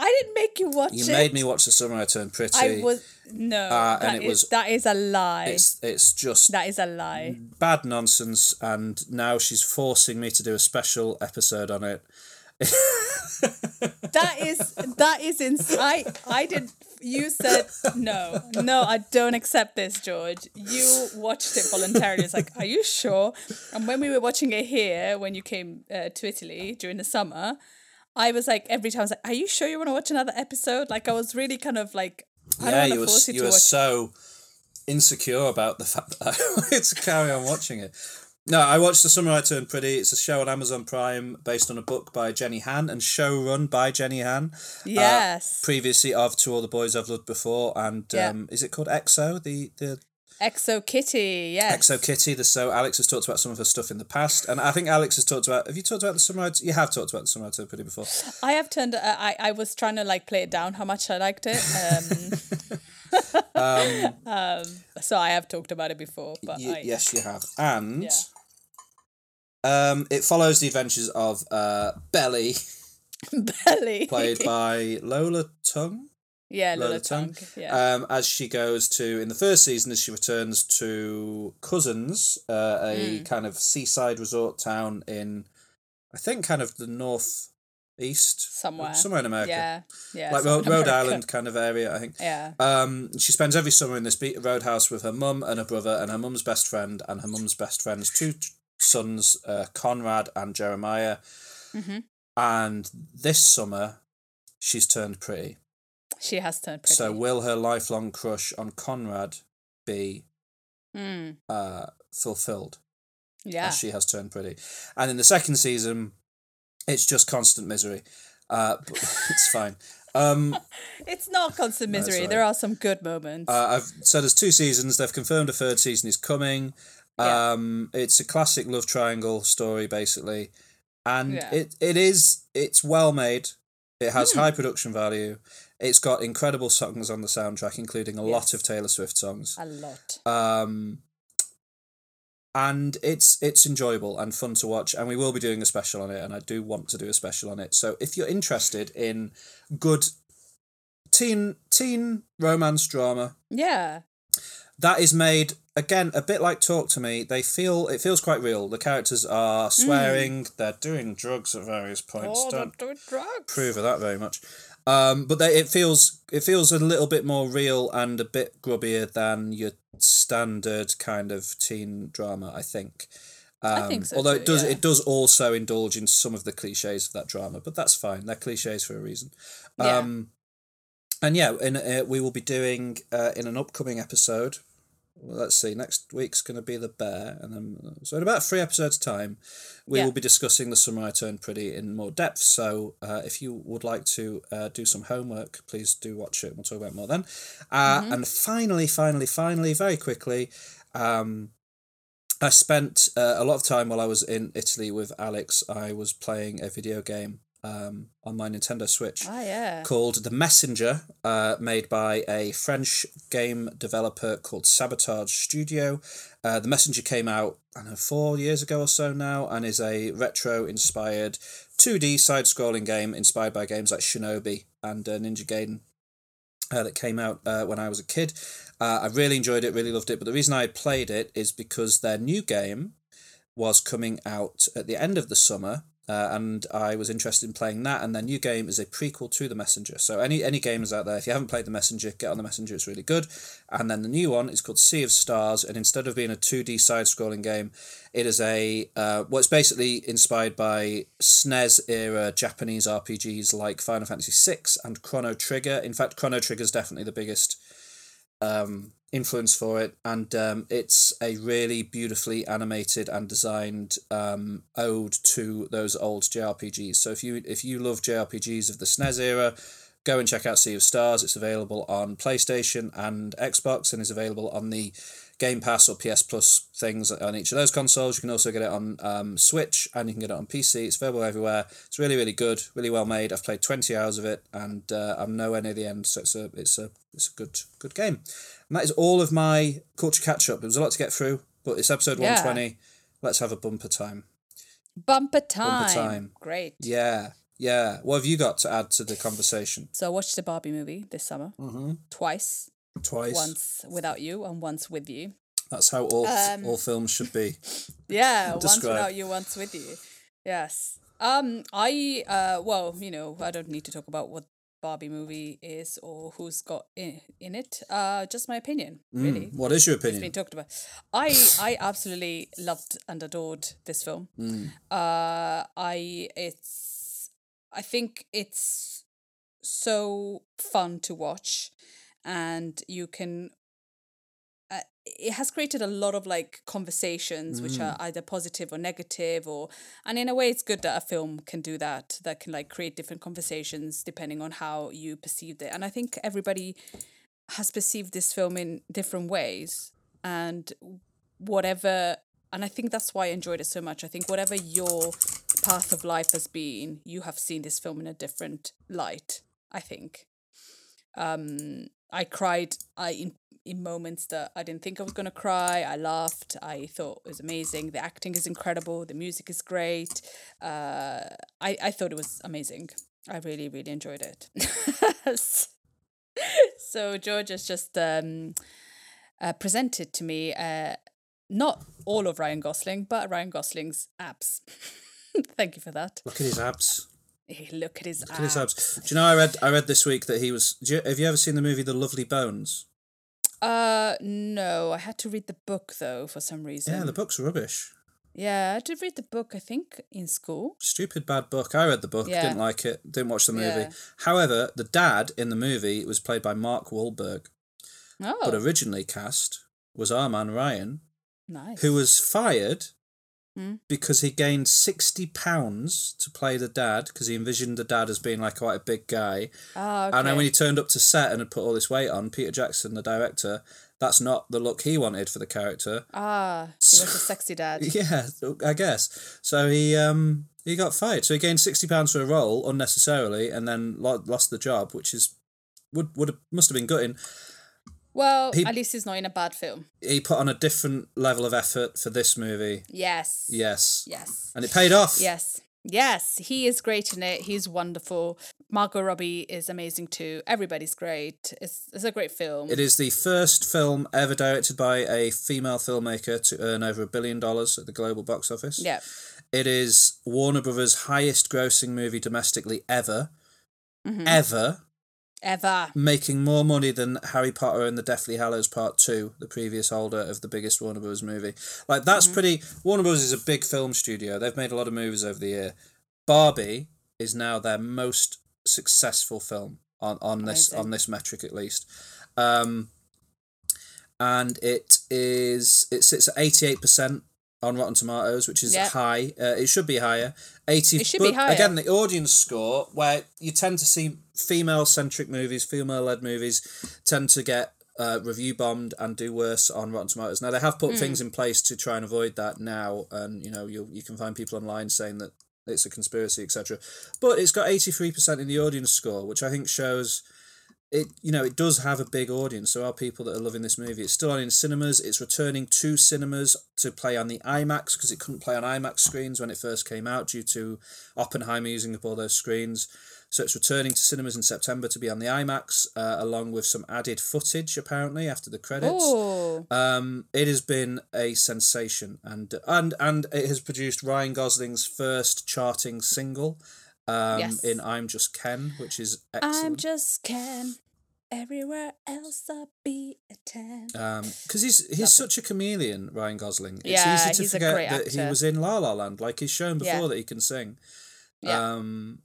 I didn't make you watch You it. made me watch The Summer I Turned Pretty. I was no. Uh, and it is, was that is a lie. it's it's just That is a lie. bad nonsense and now she's forcing me to do a special episode on it. That is that is ins- I I did. You said no, no. I don't accept this, George. You watched it voluntarily. It's like, are you sure? And when we were watching it here, when you came uh, to Italy during the summer, I was like, every time I was like, are you sure you want to watch another episode? Like, I was really kind of like, I yeah, don't you were you, you were so insecure about the fact that I wanted to carry on watching it. No, I watched The Summer I Turned Pretty. It's a show on Amazon Prime based on a book by Jenny Han and show run by Jenny Han. yes, Previously of To All the Boys I've Loved Before and Yeah. um, is it called XO? The the XO Kitty. Yes, XO Kitty. The so Alex has talked about some of her stuff in the past, and I think Alex has talked about. Have you talked about the Summer? I, you have talked about the Summer I Turned Pretty before. I have turned. Uh, I I was trying to like play it down how much I liked it. Um, um, so I have talked about it before, but Y- I, yes, you have, and. Yeah. Um, it follows the adventures of uh, Belly, belly. Played by Lola Tung, yeah, Lola Lola Tung. Yeah, um, as she goes to in the first season as she returns to Cousins, uh, a kind of seaside resort town in, I think, kind of the north east, somewhere, somewhere in America, Yeah, yeah, like somewhere Rhode. Island kind of area, I think. Yeah, Um, she spends every summer in this be- roadhouse with her mum and her brother and her mum's best friend and her mum's best friend's two sons, uh, Conrad and Jeremiah. Mhm. And this summer, she's turned pretty. she has turned pretty. So will her lifelong crush on Conrad be Mm, uh, fulfilled yeah, as she has turned pretty? And in the second season, it's just constant misery. Uh, but it's fine. Um, it's not constant No, it's misery. There are some good moments. Uh, I've so there's two seasons. They've confirmed a third season is coming. Yeah. Um, it's a classic love triangle story basically, and Yeah. it it is it's well made. It has Hmm. high production value. It's got incredible songs on the soundtrack, including a lot of Taylor Swift songs. a lot. Um, and it's it's enjoyable and fun to watch. And we will be doing a special on it, and I do want to do a special on it. So if you're interested in good teen teen romance drama, Yeah, that is made again a bit like talk to me they feel it feels quite real the characters are swearing they're doing drugs at various points oh, don't don't drugs. approve of that very much um but they, it feels it feels a little bit more real and a bit grubbier than your standard kind of teen drama i think um, think so although too, it does yeah. it does also indulge in some of the cliches of that drama but that's fine they're cliches for a reason Yeah. um and yeah, and uh, we will be doing uh, in an upcoming episode. Well, Let's see. Next week's going to be the bear, and then so in about three episodes' time, we Yeah. will be discussing the summer I turned pretty in more depth. So uh, if you would like to uh, do some homework, please do watch it. We'll talk about more then. Uh, And finally, finally, finally, very quickly, um, I spent uh, a lot of time while I was in Italy with Alex. I was playing a video game um, on my Nintendo Switch Ah, yeah. called The Messenger, uh, made by a French game developer called Sabotage Studio. Uh, the Messenger came out, I don't know, four years ago or so now, and is a retro inspired 2D side scrolling game inspired by games like Shinobi and uh, Ninja Gaiden. Uh, that came out uh, when I was a kid. Uh, I really enjoyed it, really loved it. But the reason I played it is because their new game was coming out at the end of the summer uh, and I was interested in playing that. And their new game is a prequel to The Messenger. So any any gamers out there, if you haven't played The Messenger, get on The Messenger. It's really good. And then the new one is called Sea of Stars, and instead of being a two D side scrolling game, it is a uh, well, basically inspired by SNES era Japanese RPGs like Final Fantasy VI and Chrono Trigger. In fact, Chrono Trigger is definitely the biggest um, influence for it, and um, it's a really beautifully animated and designed um, ode to those old JRPGs. So if you if you love JRPGs of the SNES era, go and check out Sea of Stars. It's available on PlayStation and Xbox, and is available on the Game Pass or PS Plus things on each of those consoles. You can also get it on um, Switch and you can get it on PC. It's available everywhere. It's really, really good, really well made. I've played twenty hours of it and uh, I'm nowhere near the end, so it's a it's a it's a good good game. And that is all of my culture catch up. There was a lot to get through, but it's episode Yeah. one twenty. Let's have a bumper time. Bumper time. Bumper time. Great. Yeah, yeah. What have you got to add to the conversation? So I watched the Barbie movie this summer Mm-hmm. twice. Twice. Once without you and once with you. That's how all Um, all films should be. Yeah, once without you, once with you. Yes. Um, I uh, well, you know, I don't need to talk about what Barbie movie is or who's got in, in it. Uh, just my opinion, really. Mm, What is your opinion? It's been talked about. I I absolutely loved and adored this film. Mm. Uh, I it's I think it's so fun to watch, and you can. Uh, it has created a lot of like conversations which are either positive or negative or and in a way it's good that a film can do that that can like create different conversations depending on how you perceived it. And i think everybody has perceived this film in different ways and whatever and i think that's why i enjoyed it so much. I think whatever your path of life has been you have seen this film in a different light i think. Um i cried i in in moments that i didn't think i was going to cry. I laughed. I thought it was amazing. The acting is incredible. The music is great. Uh i i thought it was amazing. I really really enjoyed it. So george has just um uh, presented to me uh not all of ryan gosling but ryan gosling's abs thank you for that. Look at his abs. Look at his Look at his abs. abs. Do you know I read I read this week that he was. Do you, have you ever seen the movie The Lovely Bones? Uh, no, I had to read the book though for some reason. Yeah, the book's rubbish. Yeah, I did read the book. I think in school. Stupid bad book. I read the book, Yeah. didn't like it, didn't watch the movie. Yeah. However, the dad in the movie was played by Mark Wahlberg, Oh, but originally cast was our man Ryan, nice. who was fired Hmm. because he gained sixty pounds to play the dad because he envisioned the dad as being like quite a big guy. Ah, okay. And then when he turned up to set and had put all this weight on, Peter Jackson, the director, that's not the look he wanted for the character. ah, he was a sexy dad. Yeah, I guess. So he um he got fired. So he gained sixty pounds for a role unnecessarily, and then lost the job, which is would would have, must have been gutting. Well, He- at least he's not in a bad film. He put on a different level of effort for this movie. Yes. Yes, Yes. and it paid off. Yes. Yes, he is great in it. He's wonderful. Margot Robbie is amazing too. Everybody's great. It's it's a great film. It is the first film ever directed by a female filmmaker to earn over a billion dollars at the global box office. Yeah. It is Warner Brothers' highest grossing movie domestically ever. Mm-hmm. Ever. Ever. Making more money than Harry Potter and the Deathly Hallows Part 2, the previous holder of the biggest Warner Brothers movie. Like, that's Mm-hmm. pretty. Warner Brothers is a big film studio. They've made a lot of movies over the year. Barbie is now their most successful film on, on this on this metric at least. Um, and it is it sits at eighty eight percent on Rotten Tomatoes, which is Yeah. high. Uh, it should be higher. Eighty. It should but be higher. Again, the audience score, where you tend to see female centric movies, female led movies, tend to get uh, review bombed and do worse on Rotten Tomatoes. Now they have put things in place to try and avoid that now, and you know you you can find people online saying that it's a conspiracy, etc. But it's got eighty three percent in the audience score, which I think shows it you know it does have a big audience. There are people that are loving this movie. It's still on in cinemas. It's returning to cinemas to play on the IMAX because it couldn't play on IMAX screens when it first came out due to Oppenheimer using up all those screens. So it's returning to cinemas in September to be on the IMAX, uh, along with some added footage apparently after the credits. Oh, Um, it has been a sensation, and and and it has produced Ryan Gosling's first charting single, um, Yes. in "I'm Just Ken," which is excellent. I'm just Ken. Everywhere else I'll be a ten. Um, because he's he's such a chameleon, Ryan Gosling. It's Yeah, easy to he's a forget great that he was in La La Land, like he's shown before Yeah. that he can sing. Yeah. Um,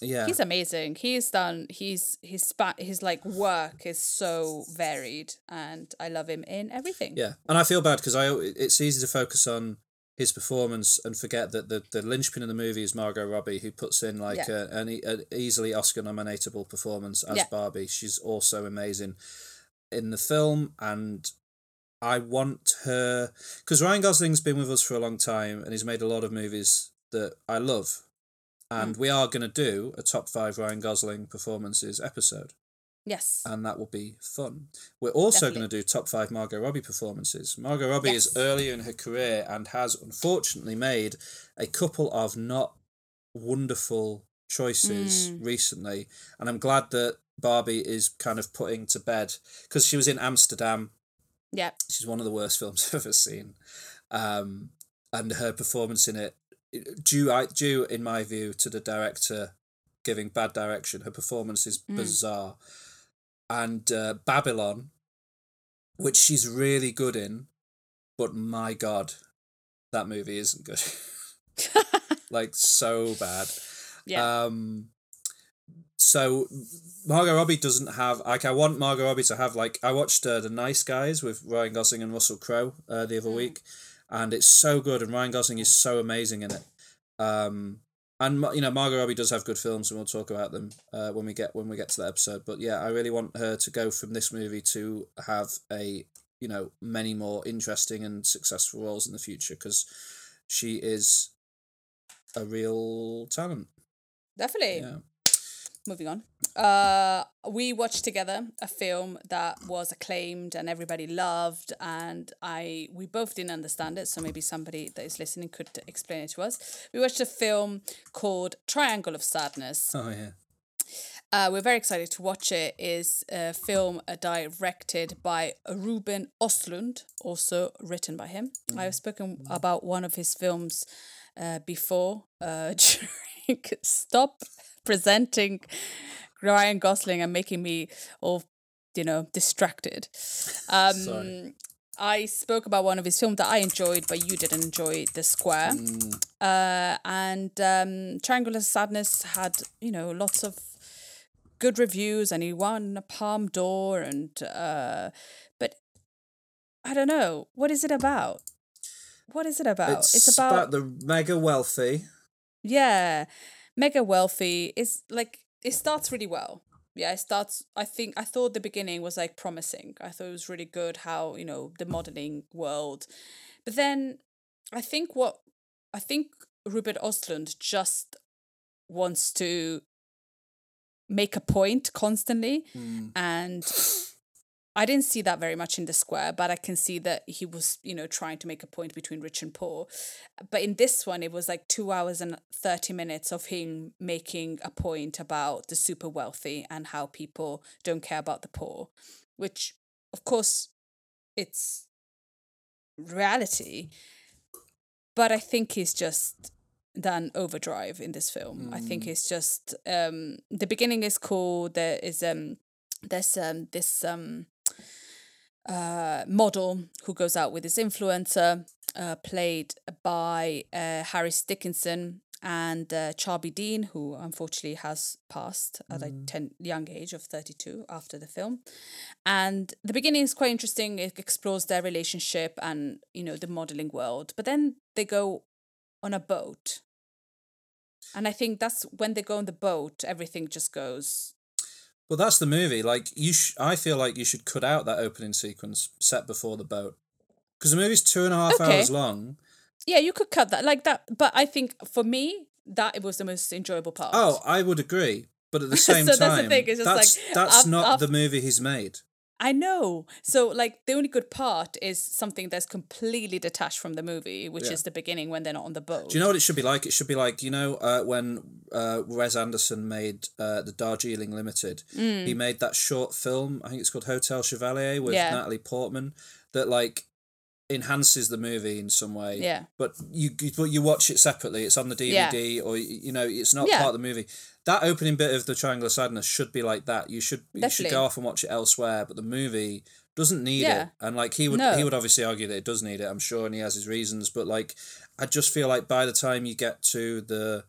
yeah. He's amazing. He's done. He's his spa, His like work is so varied, and I love him in everything. Yeah, and I feel bad because I it's easy to focus on his performance and forget that the, the linchpin of the movie is Margot Robbie, who puts in like Yeah. a, an, e- an easily Oscar nominatable performance as Yeah. Barbie. She's also amazing in the film, and I want her because Ryan Gosling's been with us for a long time and he's made a lot of movies that I love. And Hmm. we are going to do a top five Ryan Gosling performances episode Yes. and that will be fun. We're also going to do top five Margot Robbie performances. Margot Robbie is Yes. earlier in her career and has unfortunately made a couple of not wonderful choices Mm. recently, and I'm glad that Barbie is kind of putting to bed because she was in Amsterdam. yeah. She's one of the worst films I've ever seen, um, and her performance in it, due I due in my view to the director giving bad direction. Her performance is Mm. And uh, Babylon, which she's really good in, but my god, that movie isn't good. like so bad. yeah. Um, so Margot Robbie doesn't have like I want Margot Robbie to have like I watched uh, the Nice Guys with Ryan Gosling and Russell Crowe uh, the other Mm. week, and it's so good and Ryan Gosling is so amazing in it. Um, and you know Margot Robbie does have good films and we'll talk about them uh, when we get when we get to that episode. But yeah, I really want her to go from this movie to have a you know many more interesting and successful roles in the future because she is a real talent. Definitely. Yeah. Moving on. Uh, we watched together a film that was acclaimed and everybody loved, and I we both didn't understand it. So maybe somebody that is listening could explain it to us. We watched a film called Triangle of Sadness. Oh yeah. Uh, we're very excited to watch it. Is a film uh, directed by Ruben Östlund, also written by him. I've spoken about one of his films uh, before. Uh, during stop presenting Ryan Gosling and making me all, you know, distracted. Um, Sorry. I spoke about one of his films that I enjoyed, but you didn't enjoy The Square. Uh, and um, Triangle of Sadness had, you know, lots of good reviews and he won a Palme d'Or and uh, but I don't know. What is it about? What is it about? It's, about, the mega wealthy. Yeah, mega wealthy. is like it starts really well. Yeah, it starts. I think I thought the beginning was like promising. I thought it was really good how you know the modeling world, but then I think what I think Rupert Ostlund just wants to make a point constantly, hmm. and I didn't see that very much in the square, but I can see that he was, you know, trying to make a point between rich and poor. But in this one, it was like two hours and 30 minutes of him making a point about the super wealthy and how people don't care about the poor, which, of course, it's reality. But I think he's just done overdrive in this film. I think it's just um the beginning is cool. There is um there's um this um uh model who goes out with his influencer, uh played by uh Harris Dickinson and uh, Charlbi Dean, who unfortunately has passed at a ten, young age of 32 after the film. And the beginning is quite interesting. It explores their relationship and, you know, the modeling world. But then they go on a boat. And I think that's when they go on the boat, everything just goes. Well, that's the movie. Like you, sh- I feel like you should cut out that opening sequence set before the boat, because the movie's two and a half Okay. hours long. Yeah, you could cut that like that. But I think for me, that it was the most enjoyable part. Oh, I would agree. But at the same So that's the time, thing, it's just that's like, that's I've- not I've- the movie he's made. I know. So like the only good part is something that's completely detached from the movie, which Yeah. is the beginning when they're not on the boat. Do you know what it should be like? It should be like you know uh, when uh, Wes Anderson made uh, the Darjeeling Limited. He made that short film. I think it's called Hotel Chevalier with Mm. Yeah. Natalie Portman. That like enhances the movie in some way. Yeah. But you but you watch it separately. It's on the DVD or you know it's not Yeah. part of the movie. That opening bit of the Triangle of Sadness should be like that. You should you should go off and watch it elsewhere. But the movie doesn't need Yeah. it. And like he would No. he would obviously argue that it does need it. I'm sure, and he has his reasons. But like I just feel like by the time you get to the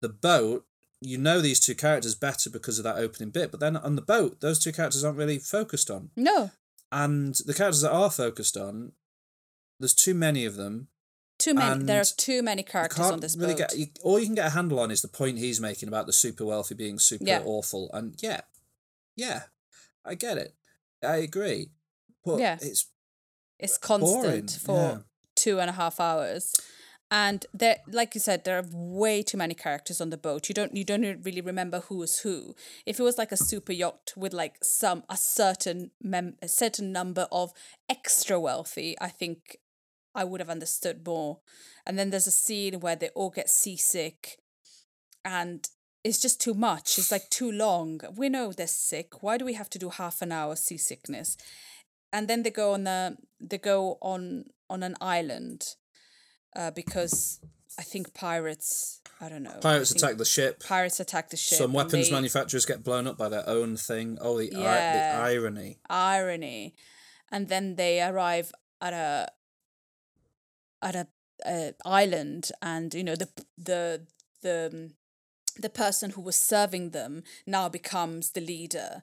the boat. You know these two characters better because of that opening bit, but then on the boat, those two characters aren't really focused on No, and the characters that are focused on, there's too many of them. too many. there are too many characters on this really boat. get you, all you can get a handle on is the point he's making about the super wealthy being super Yeah. awful, and yeah, yeah, I get it, I agree, but Yeah. it's It's boring. constant for yeah. two and a half hours. And there, like you said, there are way too many characters on the boat. You don't, you don't really remember who is who. If it was like a super yacht with like some a certain mem, a certain number of extra wealthy, I think I would have understood more. And then there's a scene where they all get seasick, and it's just too much. It's like too long. We know they're sick. Why do we have to do half an hour seasickness? and then they go on the they go on on an island uh, because I think pirates I don't know Pirates attack the ship. pirates attack the ship Some weapons they- manufacturers get blown up by their own thing. Oh, the, ir- the irony. irony and then they arrive at a at a, a island and you know the the the um, the person who was serving them now becomes the leader.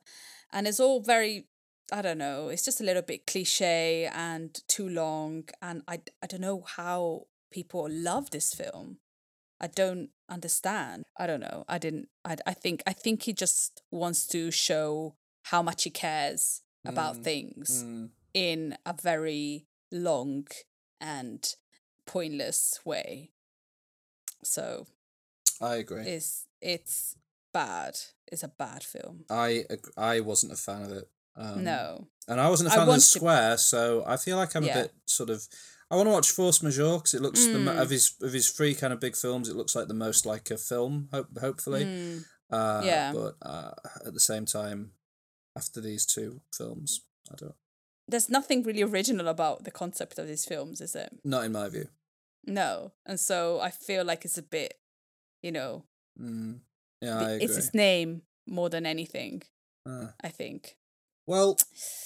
And it's all very i don't know it's just a little bit cliche and too long and i i don't know how people love this film. I don't understand. I don't know. I didn't i, I think i think he just wants to show how much he cares about Mm, things Mm. in a very long and pointless way so I agree. it's it's bad it's a bad film I I wasn't a fan of it. Um, no And I wasn't a fan of the want to- square, so I feel like I'm Yeah. a bit sort of. I want to watch Force Majeure because it looks the, Mm. of his of his three kind of big films. It looks like the most like a film. Hope hopefully, Mm, uh, Yeah. But uh, at the same time, after these two films, I don't. There's nothing really original about the concept of these films is it Not in my view. no and so i feel like it's a bit you know Mm. Yeah, the- I agree. it's its name more than anything Uh, i think well,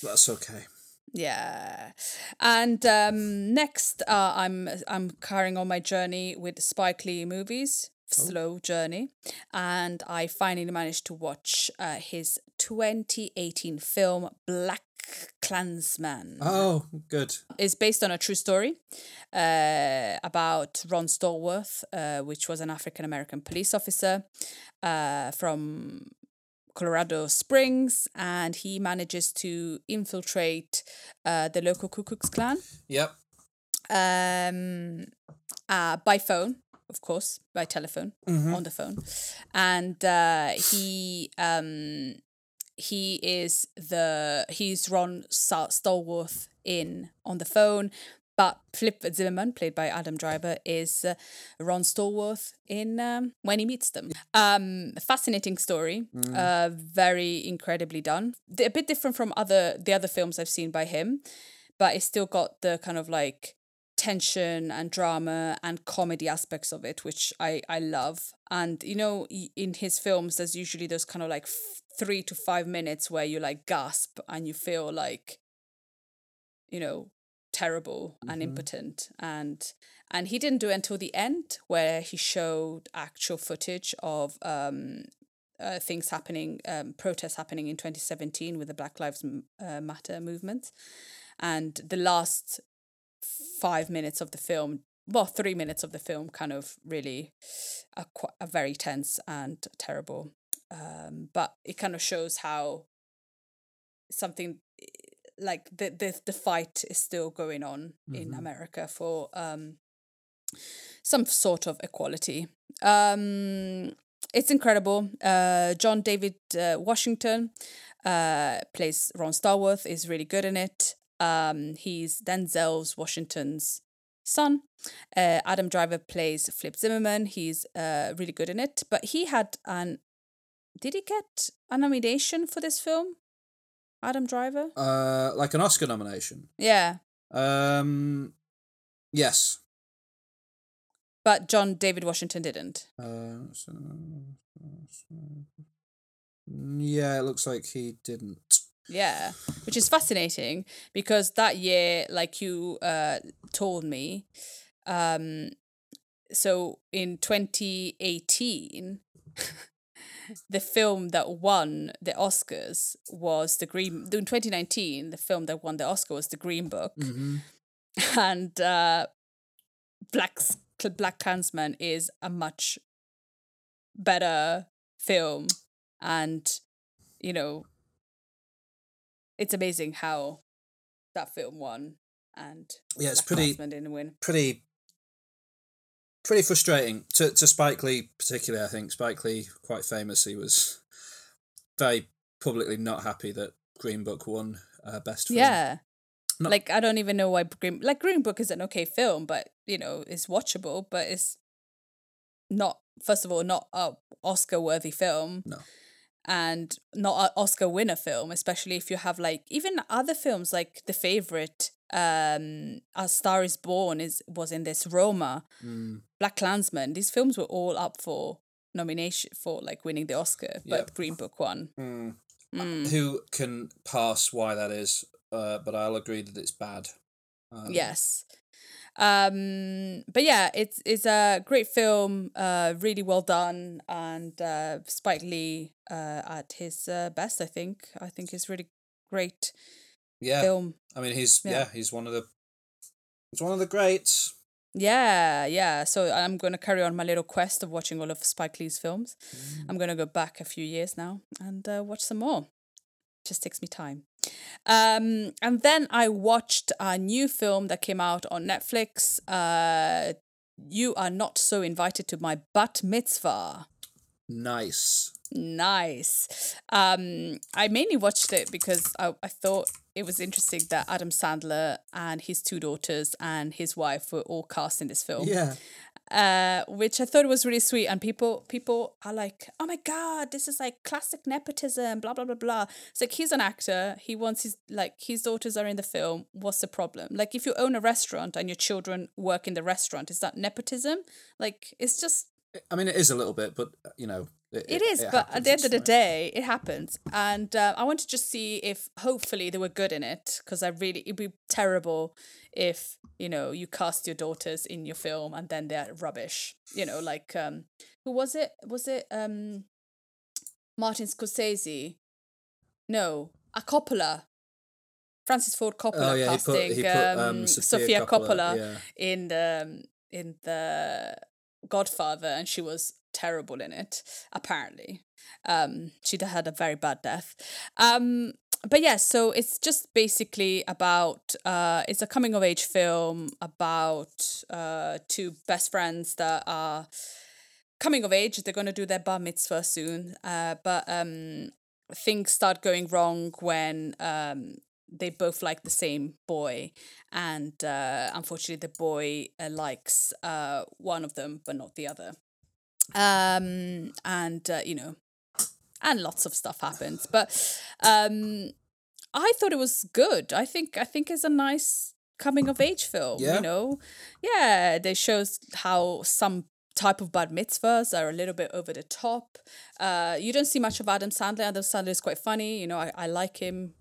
that's okay. Yeah, and um, next uh, I'm I'm carrying on my journey with Spike Lee movies, slow journey, and I finally managed to watch uh, his 2018 film Black Klansman. Oh, good. It's based on a true story uh, about Ron Stallworth, uh, which was an African American police officer uh, from Colorado Springs, and he manages to infiltrate uh, the local Ku Klux Klan Yep. um, uh, by phone, of course, by telephone, Mhm. on the phone, and uh, he um, he is the he's Ron Stallworth in on the phone. But Flip Zimmerman, played by Adam Driver, is uh, Ron Stallworth in um, When He Meets Them. Um, fascinating story, uh, very incredibly done. A bit different from other the other films I've seen by him, but it's still got the kind of like tension and drama and comedy aspects of it, which I I love. And you know, in his films, there's usually those kind of like f- three to five minutes where you like gasp and you feel like, you know, terrible and Mhm. impotent and and he didn't do it until the end where he showed actual footage of um uh, things happening um protests happening in 2017 with the black lives uh, matter movement and the last five minutes of the film well three minutes of the film kind of really are, quite, are very tense and terrible um but it kind of shows how something like the the, the fight is still going on in Mhm. america for um some sort of equality um it's incredible. Uh, John David uh, Washington uh, plays Ron Stallworth. is really good in it. Um, he's Denzel's Washington's son. Uh, Adam Driver plays Flip Zimmerman. He's uh, really good in it. But he had an. Did he get a nomination for this film? Adam Driver? Uh, like an Oscar nomination. Yeah. Um, yes. But John David Washington didn't. Uh, so, yeah, it looks like he didn't. Yeah, which is fascinating because that year, like you uh, told me, um, so in 2018, the film that won the Oscars was the Green. In 2019, the film that won the Oscar was the Green Book, Mm-hmm. and uh, Black Black Klansman is a much better film, and you know it's amazing how that film won and Yeah, it's pretty didn't win. pretty pretty frustrating to to Spike Lee particularly. I think Spike Lee quite famously was very publicly not happy that Green Book won uh, best film. Yeah. Not- like I don't even know why Green like Green Book is an okay film, but you know it's watchable, but it's not first of all not a Oscar worthy film. No. And not an Oscar winner film, especially if you have like even other films like The Favorite, um, A Star Is Born is was in this Roma, Mm, Black Klansman. These films were all up for nomination for like winning the Oscar, but Yep. Green Book won. mm. Mm. Who can pass why that is? Uh, but I'll agree that it's bad. Um, yes um but yeah it's it's a great film uh really well done and uh spike lee uh at his uh, best i think i think it's really great yeah. film I mean, he's yeah. Yeah. he's one of the he's one of the greats. yeah yeah so i'm gonna carry on my little quest of watching all of spike lee's films i'm gonna go back a few years now and uh, watch some more just takes me time um and then i watched a new film that came out on netflix uh you are not so invited to my bat mitzvah Nice. Nice. Um, I mainly watched it because I, I thought it was interesting that Adam Sandler and his two daughters and his wife were all cast in this film. Yeah. Uh, which I thought was really sweet. And people people are like, oh my god, this is like classic nepotism, blah blah blah blah. It's like he's an actor. He wants his like his daughters are in the film. What's the problem? Like if you own a restaurant and your children work in the restaurant, is that nepotism? Like it's just I mean, it is a little bit, but uh, you know, it is, but at the end of the day, it happens. And uh, I want to just see if hopefully they were good in it because I really, it'd be terrible if, you know, you cast your daughters in your film and then they're rubbish. You know, like, um, who was it? Was it um, Martin Scorsese? No, a Coppola. Francis Ford Coppola Oh yeah, he put casting he put um, um, Sofia Coppola, Yeah. in the in the Godfather, and she was terrible in it. Apparently, um, she had a very bad death. Um, but yeah, so it's just basically about uh, it's a coming of age film about uh, two best friends that are coming of age. They're going to do their bar mitzvah soon, uh, but um, things start going wrong when um, they both like the same boy, and uh, unfortunately, the boy uh, likes uh, one of them but not the other. Um, and uh, you know, and lots of stuff happens, but um, I thought it was good. I think I think it's a nice coming of age film. Yeah. You know, yeah, they shows how some type of bad mitzvahs are a little bit over the top. Uh, you don't see much of Adam Sandler. Adam Sandler is quite funny. You know, I, I like him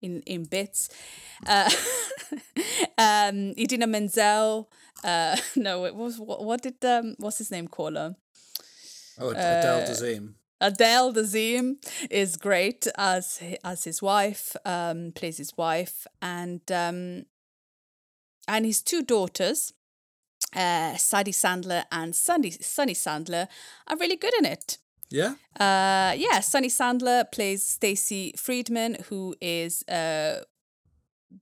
in in bits. Uh, um, Idina Menzel. Uh, no, it was what, what did um what's his name call her? Oh, Adele Uh, Dazeem. Adele Dazeem is great as as his wife, um, plays his wife, and um, and his two daughters, uh, Sadie Sandler and Sunny Sunny Sandler, are really good in it. Yeah. Uh, yeah, Sunny Sandler plays Stacy Friedman, who is uh,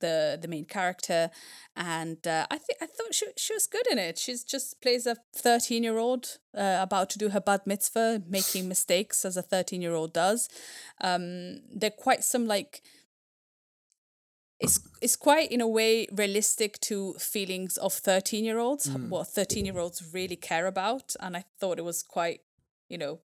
the the main character, and uh, I think I thought she she was good in it. She's just plays a thirteen year old uh, about to do her bad mitzvah, making mistakes as a thirteen year old does. Um, they're quite some like it's it's quite in a way realistic to feelings of 13 year olds what 13 year olds really care about and i thought it was quite you know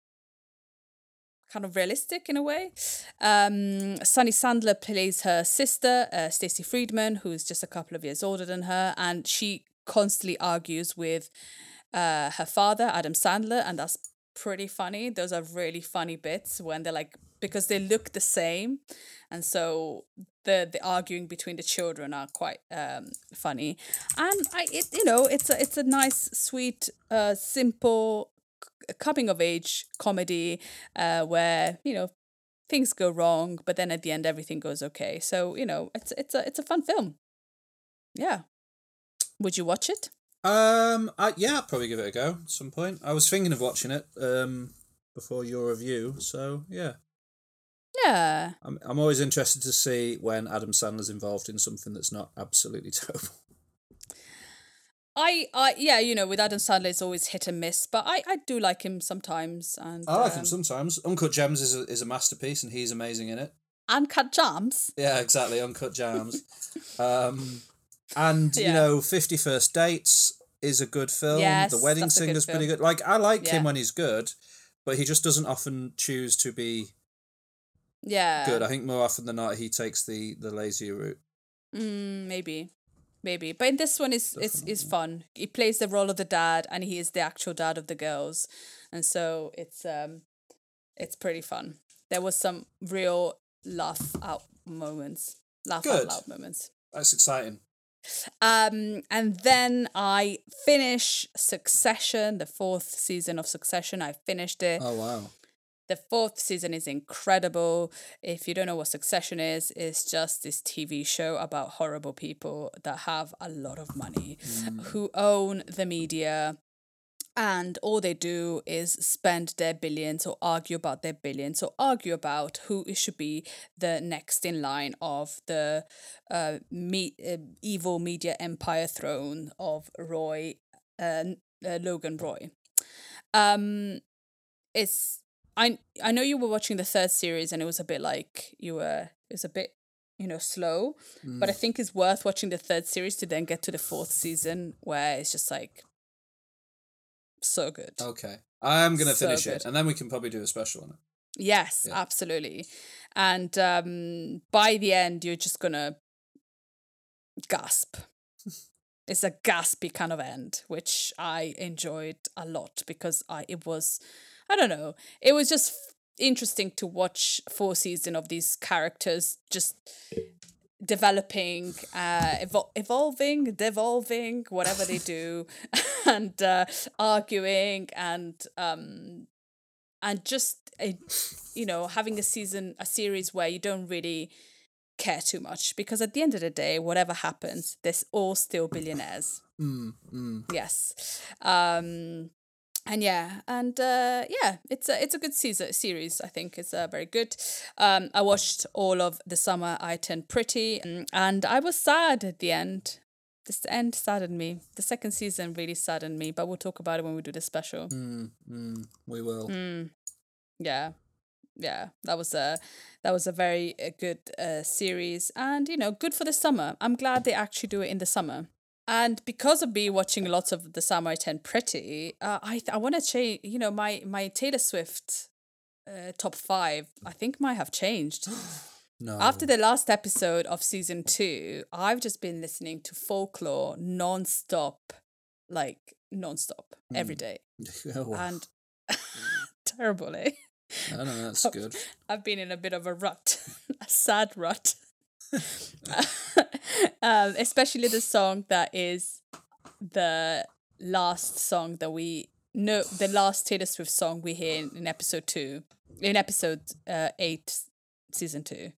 kind of realistic in a way. Um sunny sandler plays her sister uh, stacy friedman who's just a couple of years older than her and she constantly argues with uh her father adam sandler and that's pretty funny. Those are really funny bits when they're like because they look the same and so the the arguing between the children are quite um funny. And i it you know it's a it's a nice sweet uh simple coming of age comedy uh where you know things go wrong but then at the end everything goes okay so you know it's it's a it's a fun film yeah would you watch it Um, I, yeah, I'll probably give it a go at some point. I was thinking of watching it um before your review, so yeah. yeah I'm I'm always interested to see when Adam Sandler's involved in something that's not absolutely terrible. I, I, yeah, you know, with Adam Sandler, it's always hit and miss, but I, I do like him sometimes. And I like um, him sometimes. Uncut Gems is a, is a masterpiece, and he's amazing in it. Uncut Jams. Yeah, exactly. Uncut Gems. um, and you know, Fifty First Dates is a good film. Yes, the Wedding that's a good Singer's pretty good. Like I like him when he's good, but he just doesn't often choose to be Yeah. good. I think more often than not, he takes the the lazier route. Mm, maybe, maybe. But in this one, is is is fun. He plays the role of the dad, and he is the actual dad of the girls, and so it's um, it's pretty fun. There was some real laugh out moments, laugh Good. out loud moments. That's exciting. Um, and then I finish Succession, the fourth season of Succession. I finished it. Oh wow. The fourth season is incredible. If you don't know what Succession is, it's just this TV show about horrible people that have a lot of money, who own the media, and all they do is spend their billions or argue about their billions or argue about who it should be the next in line of the uh, me- uh, evil media empire throne of Roy, uh, uh, Logan Roy. Um, it's I I know you were watching the third series and it was a bit like you were it was a bit you know slow, but I think it's worth watching the third series to then get to the fourth season where it's just like so good. Okay. I'm gonna So finish good. it, and then we can probably do a special on it. Yes, Yeah. absolutely. And um by the end you're just gonna gasp. it's a gaspy kind of end, which I enjoyed a lot because I it was I don't know, it was just f- interesting to watch four season of these characters just developing uh evol- evolving devolving whatever they do and uh arguing and um and just a, you know having a season a series where you don't really care too much because at the end of the day whatever happens there's all still billionaires. Mm, mm. yes. Um and yeah and uh yeah it's a it's a good season series i think it's uh, very good um i watched all of the summer i turned pretty mm, and i was sad at the end this end saddened me the second season really saddened me but we'll talk about it when we do the special Mm, mm, we will. Mm. Yeah. Yeah, that was a that was a very uh, good uh, series, and you know, good for the summer. I'm glad they actually do it in the summer. And because of me watching lots of the summer I turned pretty, uh, I I want to change. You know, my my Taylor Swift uh, top five, I think might have changed. No. After the last episode of season two, I've just been listening to folklore non-stop, like non-stop every day, Oh, and terrible, eh? I don't know. That's good. I've been in a bit of a rut, a sad rut. um, especially the song that is the last song that we know, the last Taylor Swift song we hear in, in episode two, in episode uh, eight, season two.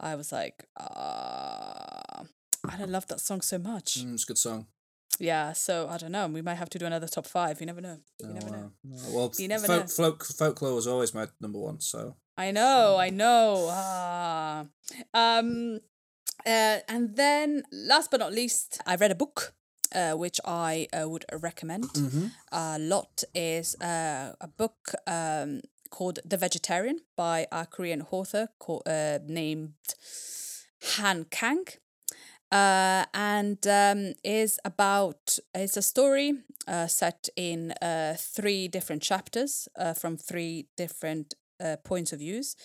I was like, ah, I don't love that song so much. Mm, it's a good song. Yeah, so I don't know. We might have to do another top five. You never know. You Oh, never know. wow. No, Well, You never folk, know. folk, folklore was always my number one. So I know, I know. Ah. Um Uh, and then, last but not least, I read a book. Uh, which I uh, would recommend a lot is uh, a book um, called The Vegetarian by a Korean author called, uh, named Han Kang. Uh, and um, is about it's a story uh, set in uh, three different chapters uh, from three different uh, points of views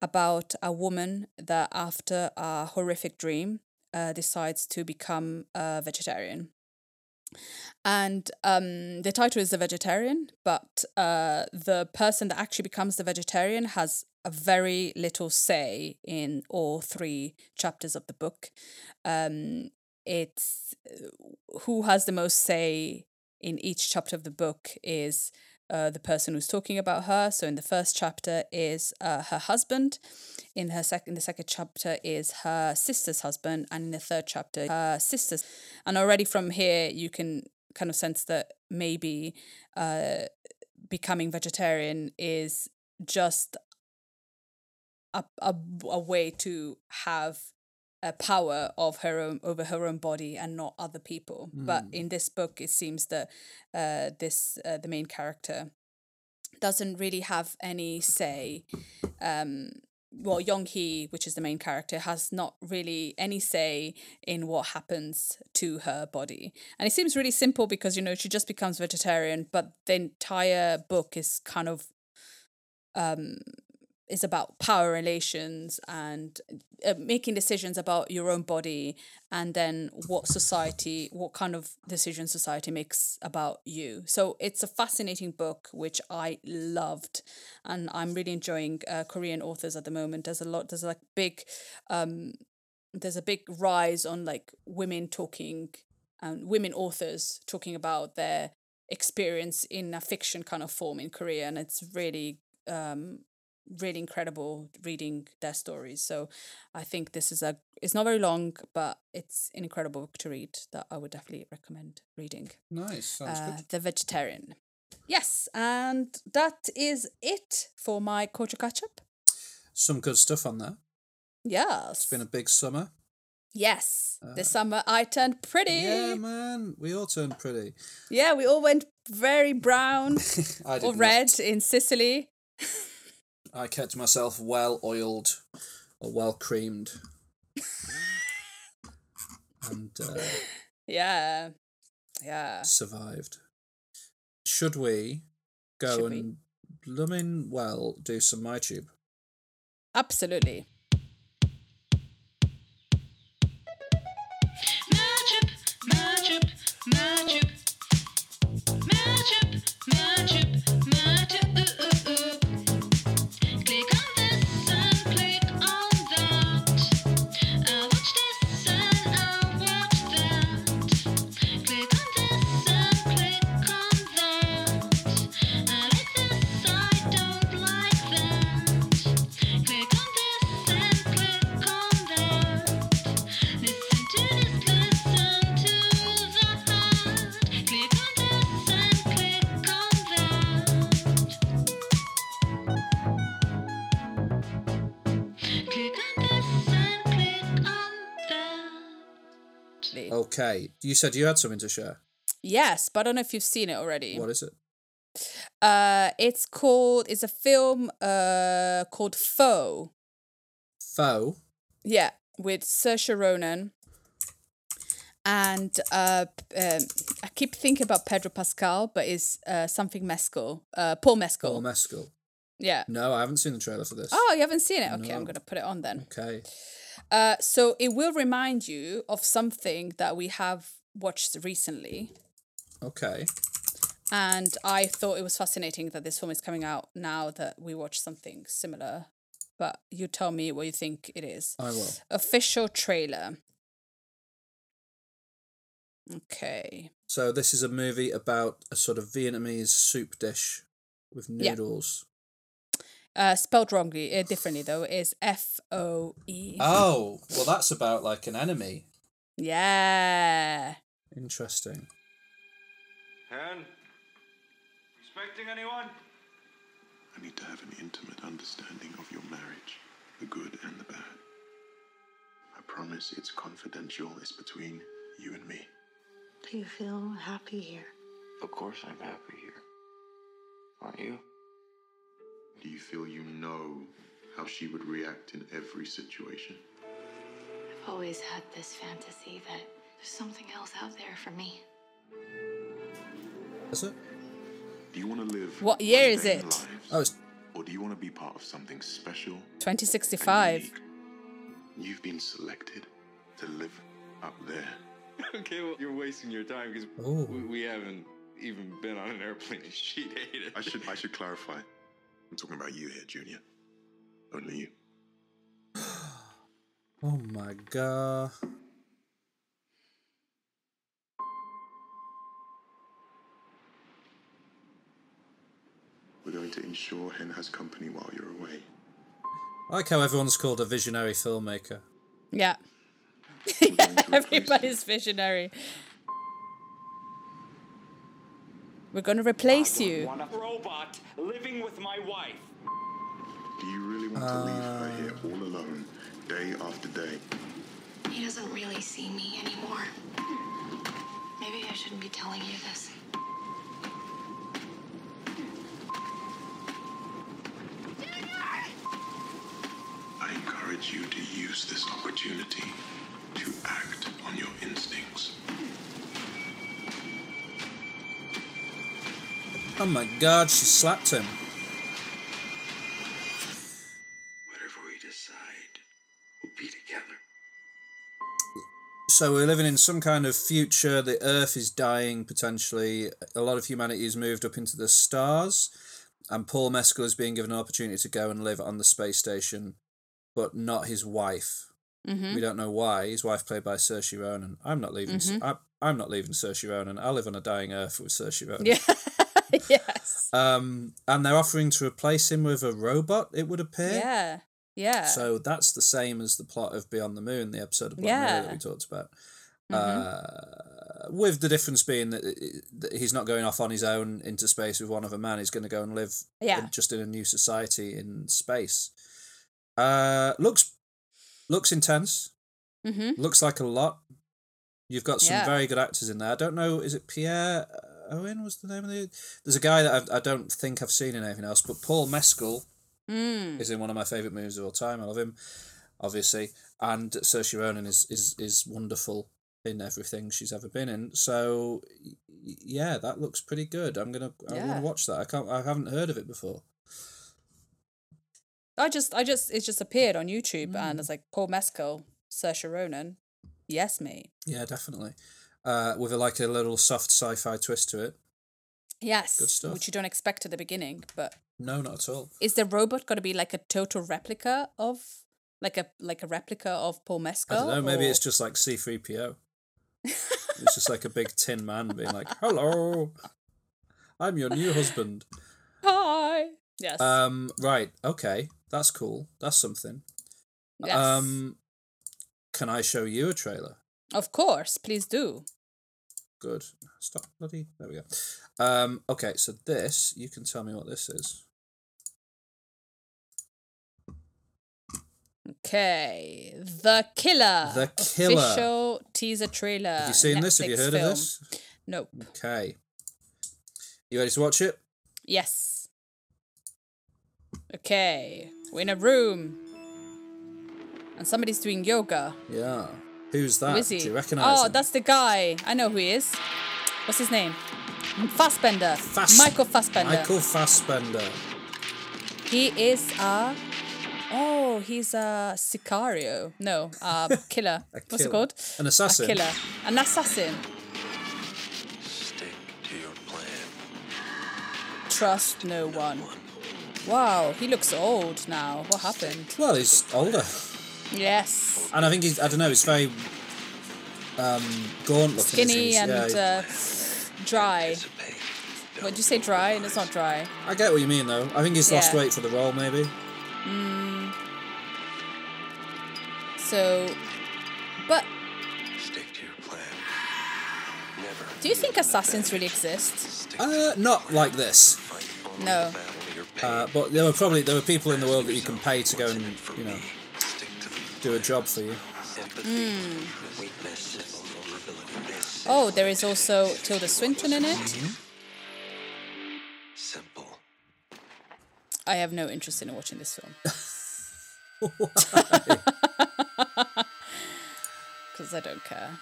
about a woman that after a horrific dream uh, decides to become a vegetarian. And um, the title is the vegetarian but uh, the person that actually becomes the vegetarian has a very little say in all three chapters of the book. Um, it's who has the most say in each chapter of the book is uh, the person who's talking about her. So in the first chapter is uh, her husband. In her second, the second chapter is her sister's husband, and in the third chapter, her sister's. And already from here, you can kind of sense that maybe uh, becoming vegetarian is just a, a, a way to have a power of her own over her own body and not other people. But in this book it seems that uh, this uh, the main character doesn't really have any say um well Yeong-hye which is the main character has not really any say in what happens to her body. And it seems really simple because you know she just becomes vegetarian but the entire book is kind of um is about power relations and uh, making decisions about your own body and then what society what kind of decisions society makes about you. So it's a fascinating book which i loved and i'm really enjoying uh, korean authors at the moment. There's a lot there's like big um there's a big rise on like women talking and women authors talking about their experience in a fiction kind of form in korea and it's really um really incredible reading their stories. So I think this is a it's not very long, but it's an incredible book to read that I would definitely recommend reading. Nice. Uh, good. the Vegetarian. Yes, and that is it for my culture catch up. Some good stuff on there. Yes. It's been a big summer. yes. this summer I turned pretty. Yeah, man. We all turned pretty. Yeah, we all went very brown or not. red in Sicily. I kept myself well oiled or well creamed. and uh, Yeah. Yeah. survived. Should we go Should we? and blooming well do some MyTube? Absolutely. Matchup, matchup, matchup. Matchup, matchup, matchup. Okay. You said you had something to share. Yes, but I don't know if you've seen it already. What is it? Uh, it's called. It's a film. Uh, called Foe. Foe. Yeah, with Saoirse Ronan. And uh, um, I keep thinking about Pedro Pascal, but it's uh, something Mescal. Uh, Paul Mescal. Paul Mescal. yeah. No, I haven't seen the trailer for this. Oh, you haven't seen it? Okay, I'm going to put it on then. Okay. Uh, so it will remind you of something that we have watched recently. Okay. And I thought it was fascinating that this film is coming out now that we watched something similar. But you tell me what you think it is. I will. Official trailer. Okay. So this is a movie about a sort of Vietnamese soup dish with noodles. Uh, spelled wrongly, uh, differently though, is F O E. Oh, well, that's about like an enemy. Yeah. Interesting. Hen? Expecting anyone? I need to have an intimate understanding of your marriage, the good and the bad. I promise it's confidential. It's between you and me. Do you feel happy here? Of course I'm happy here. Aren't you? Do you feel you know how she would react in every situation? I've always had this fantasy that there's something else out there for me. Is it? Do you want to live What year is it? lives, Oh, it's or do you want to be part of something special? 2065. You've been selected to live up there. okay, well, you're wasting your time because we, we haven't even been on an airplane and she hated I should I should clarify. I'm talking about you here, Junior. Only you. oh my god. We're going to ensure Hen has company while you're away. I like how everyone's called a visionary filmmaker. Yeah. We're going to replace Everybody's visionary. We're gonna replace you. Want a robot living with my wife. Do you really want to leave her uh. here all alone, day after day? He doesn't really see me anymore. Maybe I shouldn't be telling you this. I encourage you to use this opportunity to act on your instincts. Oh my god, she slapped him. Whatever we decide, we'll be together. So we're living in some kind of future. The Earth is dying potentially. A lot of humanity has moved up into the stars, and Paul Mescal is being given an opportunity to go and live on the space station, but not his wife. Mm-hmm. We don't know why. His wife, played by Saoirse Ronan. I'm not leaving. I, I'm not leaving Saoirse Ronan. I live on a dying Earth with Saoirse Ronan. Yeah. yes. Um, and they're offering to replace him with a robot. It would appear. Yeah. Yeah. So that's the same as the plot of Beyond the Moon, the episode of Black Mirror that we talked about. Mm-hmm. Uh, with the difference being that, that he's not going off on his own into space with one other man. He's going to go and live Yeah. in- just in a new society in space. Uh, looks looks intense. mm-hmm. Looks like a lot. You've got some Yeah. very good actors in there. I don't know. Is it Pierre Owen? Was the name of the? There's a guy that I, I don't think I've seen in anything else, but Paul Mescal Mm. is in one of my favourite movies of all time. I love him, obviously. And Saoirse Ronan is, is, is wonderful in everything she's ever been in. So, yeah, that looks pretty good. I'm gonna I want Yeah. to watch that. I can't. I haven't heard of it before. I just, I just, it just appeared on YouTube, Mm. and it's like Paul Mescal, Saoirse Ronan. Yes, mate. Yeah, definitely. Uh, with a, like a little soft sci-fi twist to it. Yes. Good stuff. Which you don't expect at the beginning, but No, not at all. is the robot going to be like a total replica of, like a like a replica of Paul Mescal? I don't know. Maybe or- it's just like C-3PO. it's just like a big tin man being like, "Hello, I'm your new husband." hi. Yes. Um, right. Okay, that's cool. That's something. yes. Um, can I show you a trailer? of course, please do. Good. Stop, bloody. There we go. Um, okay, so this, you can tell me what this is. Okay, The Killer. The Killer. Official teaser trailer. Have you seen this? Have you heard film. of this? No. Okay. You ready to watch it? Yes. Okay, we're in a room, and somebody's doing yoga. Yeah. Who's that? Who is he? Do you recognise oh, him? that's the guy. I know who he is. What's his name? Fassbender. Fass- Michael Fassbender. Michael Fassbender. He is a. Oh, he's a sicario. No, a killer. A What's it called? An assassin. A killer. An assassin. Stick to your plan. Trust no one. Wow, he looks old now. What happened? Well, he's older. Yes. And I think he's, I don't know, he's very um, gaunt looking. Skinny and? Yeah, uh, dry. Dissipate. Would you say dry? And it's not dry. I get what you mean, though. I think he's lost Yeah. weight for the role, maybe. Mm. So, but Stick to your plan. Never. do you think assassins really exist? Uh, not like this. No. the battle you're paid Uh, but there were probably there were people in the world that you can pay to go and you know do a job for you. Mm. Oh, there is also Tilda Swinton in it. Simple. I have no interest in watching this film. Because I don't care.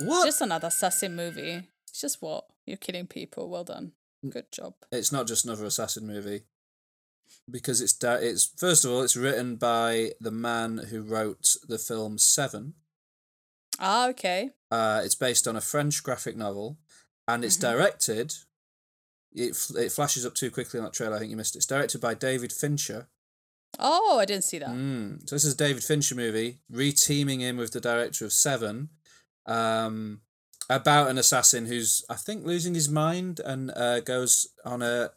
What? Just another assassin movie. It's just what? You're killing people. Well done. Good job. It's not just another assassin movie. Because it's da- it's first of all it's written by the man who wrote the film Seven. Ah, okay. Uh, it's based on a French graphic novel, and it's Mhm. directed. It it flashes up too quickly on that trailer. I think you missed it. It's directed by David Fincher. Oh, I didn't see that. Mm. So this is a David Fincher movie, re-teaming him with the director of Seven, um, about an assassin who's I think losing his mind and uh, goes on a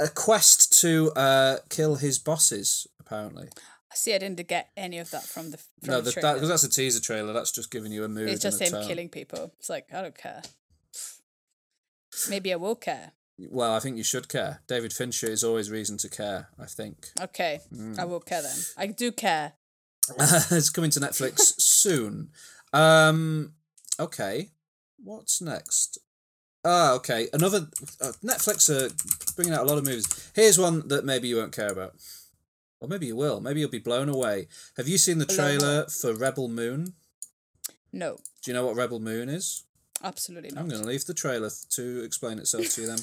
a quest to uh, kill his bosses. Apparently, See, I didn't get any of that from the from no, the the, that because that's a teaser trailer. That's just giving you a mood. it's just him tone. killing people. It's like I don't care. Maybe I will care. Well, I think you should care. David Fincher is always reason to care. I think Okay, Mm. I will care then. I do care. it's coming to Netflix soon. Um, okay, what's next? Ah, okay. Another uh, Netflix are bringing out a lot of movies. Here's one that maybe you won't care about, or maybe you will. Maybe you'll be blown away. Have you seen the trailer for Rebel Moon? No, Do you know what Rebel Moon is? absolutely not. I'm going to leave the trailer to explain itself to you then.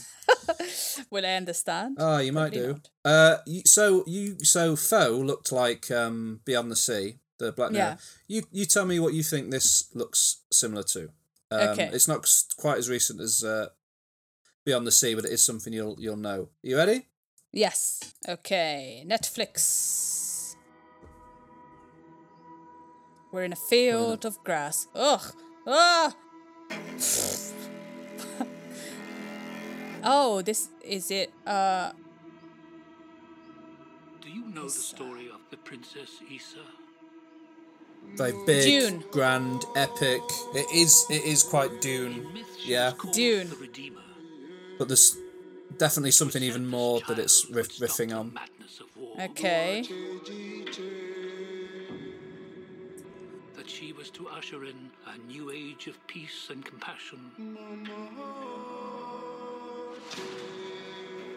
Will I understand? Oh, you might Probably do. Uh, so you so Foe looked like um Beyond the Sea, the Black Mirror. Yeah. You you tell me what you think this looks similar to. Um, Okay. It's not quite as recent as uh, Beyond the Sea, but it is something you'll you'll know. You ready? Yes. Okay. Netflix. We're in a field of grass. Ugh. Ah. oh, this is it. Uh. Do you know the story of the Princess Issa? Very big, Dune. grand, epic. It is it is quite Dune. Yeah. Dune. But there's definitely something even more that it's riff- riffing on. Okay. That she was to usher in a new age of peace and compassion.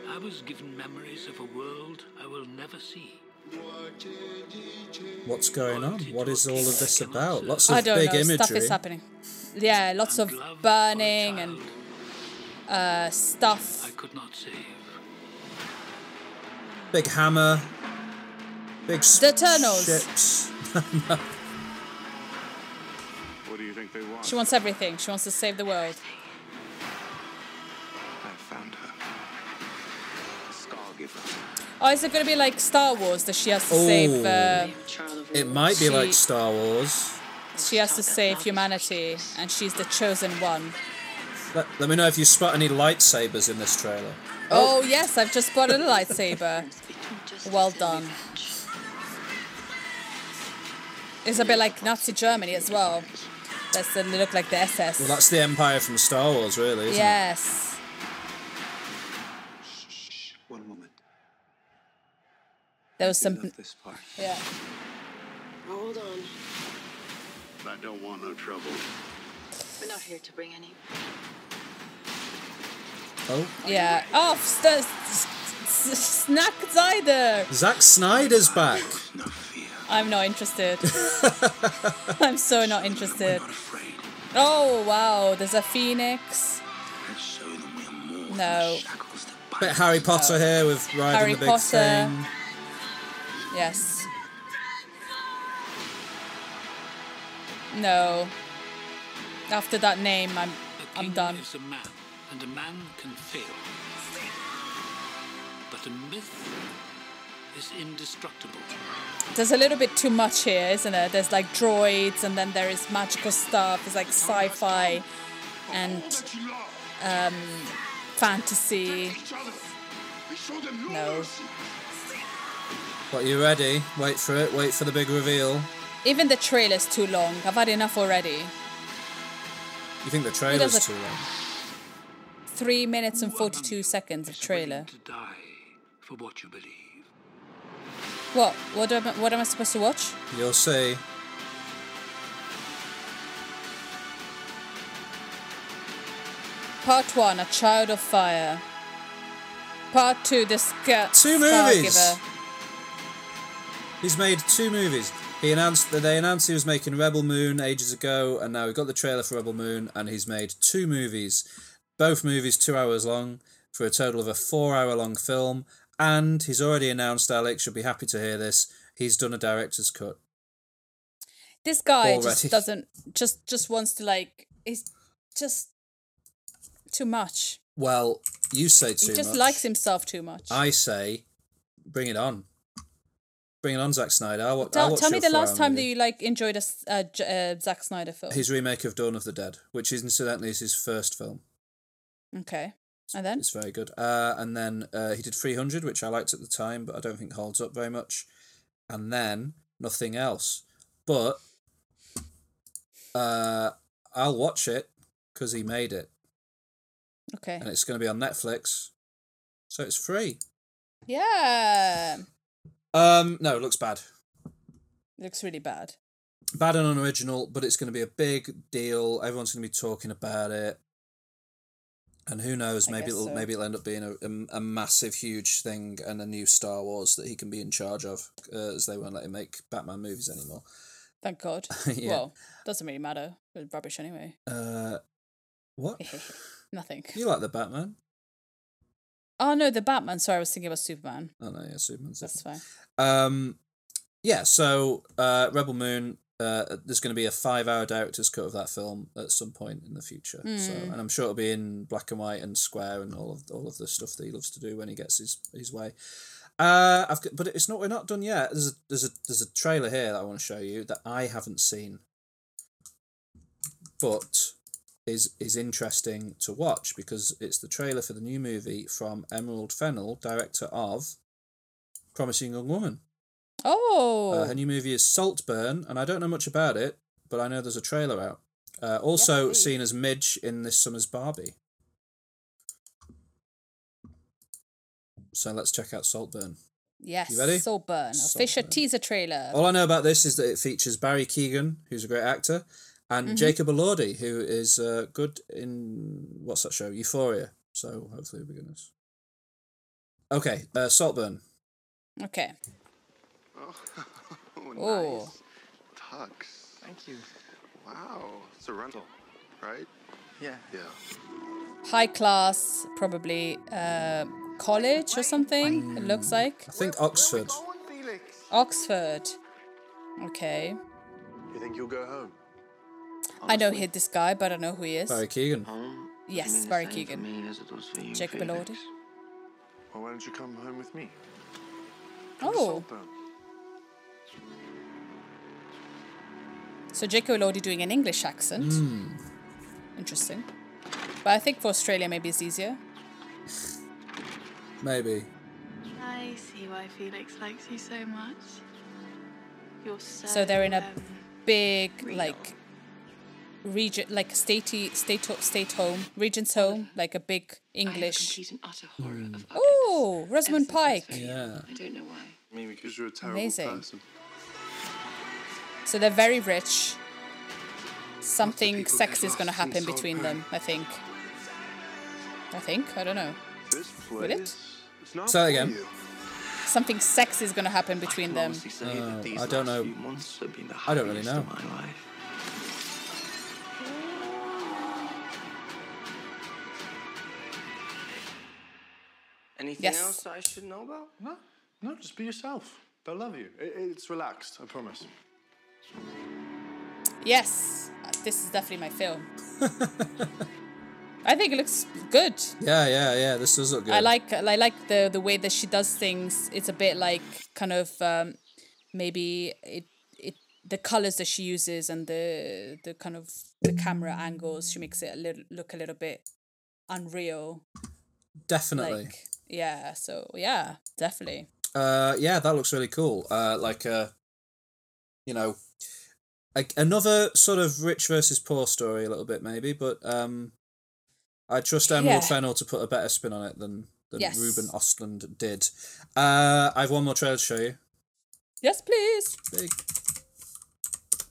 I was given memories of a world I will never see. What's going on? What is all of this about? Lots of I don't big know. imagery. Stuff is happening. Yeah, lots of burning and uh, stuff. I could not save. Big hammer. Big s- The Eternals. ships. What do you think they want? She wants everything. She wants to save the world. Oh, is it going to be like Star Wars that she has to save? Uh, It might be like Star Wars. she has to save humanity, and she's the chosen one. Let, let me know if you spot any lightsabers in this trailer. Oh, yes, I've just spotted a lightsaber. Well done. It's a bit like Nazi Germany as well. That's the they look like the SS. Well, that's the Empire from Star Wars, really, isn't it? yes. One moment. There was some. This part. Yeah. Hold on. I don't want no trouble. We're not here to bring any. Oh, Yeah. Oh, st- s- s- Snack Zider! Zack Snyder's back. I'm not interested. I'm so not interested. Oh, wow. There's a phoenix. No. Bit Harry Potter here with riding Harry the big Potter. thing. Yes. No. After that name, I'm I'm done. is a man, and a man can fail. But a myth is indestructible. There's a little bit too much here, isn't there? There's like droids, and then there is magical stuff. It's like sci-fi and um, fantasy. No. What, you ready? Wait for it. Wait for the big reveal. Even the trailer's too long. I've had enough already. You think the trailer's it? too long? Three minutes and 42 seconds of trailer. To die for what you believe. What? What am I, what am I supposed to watch? You'll see. Part one, A Child of Fire. Part two, The Sca- Two movies. Scargiver. He's made two movies. He announced that they announced he was making Rebel Moon ages ago, and now we've got the trailer for Rebel Moon, and he's made two movies. Both movies two hours long, for a total of a four-hour-long film. And he's already announced, Alex, you'll be happy to hear this. He's done a director's cut. This guy Already. just doesn't just just wants to like it's just too much. Well, you say too he just much. likes himself too much. I say, bring it on. Bring it on, Zack Snyder. I'll, wa- I'll tell me the last time that you like enjoyed a uh, J- uh, Zack Snyder film. His remake of Dawn of the Dead, which is incidentally is his first film. okay, and then It's very good. Uh, and then uh, he did 300, which I liked at the time, but I don't think holds up very much. And then nothing else. But uh, I'll watch it because he made it. okay, And it's going to be on Netflix. So it's free. yeah, Um, no, it looks bad. looks really bad. Bad and unoriginal, but it's going to be a big deal. Everyone's going to be talking about it. And who knows? I Maybe it'll so. maybe it'll end up being a, a, a massive, huge thing and a new Star Wars that he can be in charge of, uh, as they won't let him make Batman movies anymore. Thank God. Yeah. Well, doesn't really matter. It's rubbish anyway. Uh, what? Nothing. You like the Batman? Oh no, the Batman. Sorry, I was thinking about Superman. Oh no, yeah, Superman's That's different. fine. Um, yeah. So, uh, Rebel Moon. Uh, there's going to be a five-hour director's cut of that film at some point in the future. So, Mm. and I'm sure it'll be in black and white and square and all of all of the stuff that he loves to do when he gets his his way. Uh, I've got, but it's not. We're not done yet. There's a there's a there's a trailer here that I want to show you that I haven't seen, but is is interesting to watch because it's the trailer for the new movie from Emerald Fennell, director of Promising Young Woman. Oh, Uh, her new movie is Saltburn, and I don't know much about it, but I know there's a trailer out. Uh, also please. seen as Midge in this summer's Barbie. So let's check out Saltburn. yes. you ready? Saltburn. Official Saltburn. teaser trailer. All I know about this is that it features Barry Keoghan, who's a great actor, and Mhm. Jacob Elordi, who is uh, good in what's that show? Euphoria. So hopefully we'll be good. Okay, uh, Saltburn. Okay. Oh, Oh. nice. Tux. Thank you. Wow. It's a rental, right? Yeah. Yeah. High class, probably uh, college or something. It looks like I think Oxford. Oxford. Okay. You think you'll go home? I know hit this guy, but I don't know who he is. Barry Keoghan. Yes, Barry Keoghan. Jacob Elordi. Well, why don't you come home with me? Oh, so Jacob Elordi doing an English accent. Hmm. Interesting. But I think for Australia maybe it's easier. Maybe. I see why Felix likes you so much. You're so. So they're in a um, big like region, like statey state ho- state home, regent's home, like a big English. complete and utter horror of Oh, Rosamund Pike. Yeah. I don't know why. Maybe because you're a terrible Amazing. person. So they're very rich. Something people sex is going to lost in happen between them, I think. I think. I don't know. This Will it? place not Say that again. Something sex is going to happen between them. Oh, I don't know. I don't really know. Anything Yes. else I should know about? No, no, just be yourself. They'll love you. It, it's relaxed, I promise. Yes, this is definitely my film. I think it looks good. Yeah, yeah, yeah. This does look good. I like I like the the way that she does things. It's a bit like kind of um, maybe it it the colors that she uses and the the kind of the camera angles. She makes it a little look a little bit unreal. Definitely. Like yeah, so yeah, definitely. Uh, yeah, that looks really cool. Uh, like uh, you know, a, another sort of rich versus poor story, a little bit maybe, but um, I trust Emerald Yeah. Fennell to put a better spin on it than than Yes. Ruben Östlund did. Uh, I've one more trailer to show you. Yes, please. Big.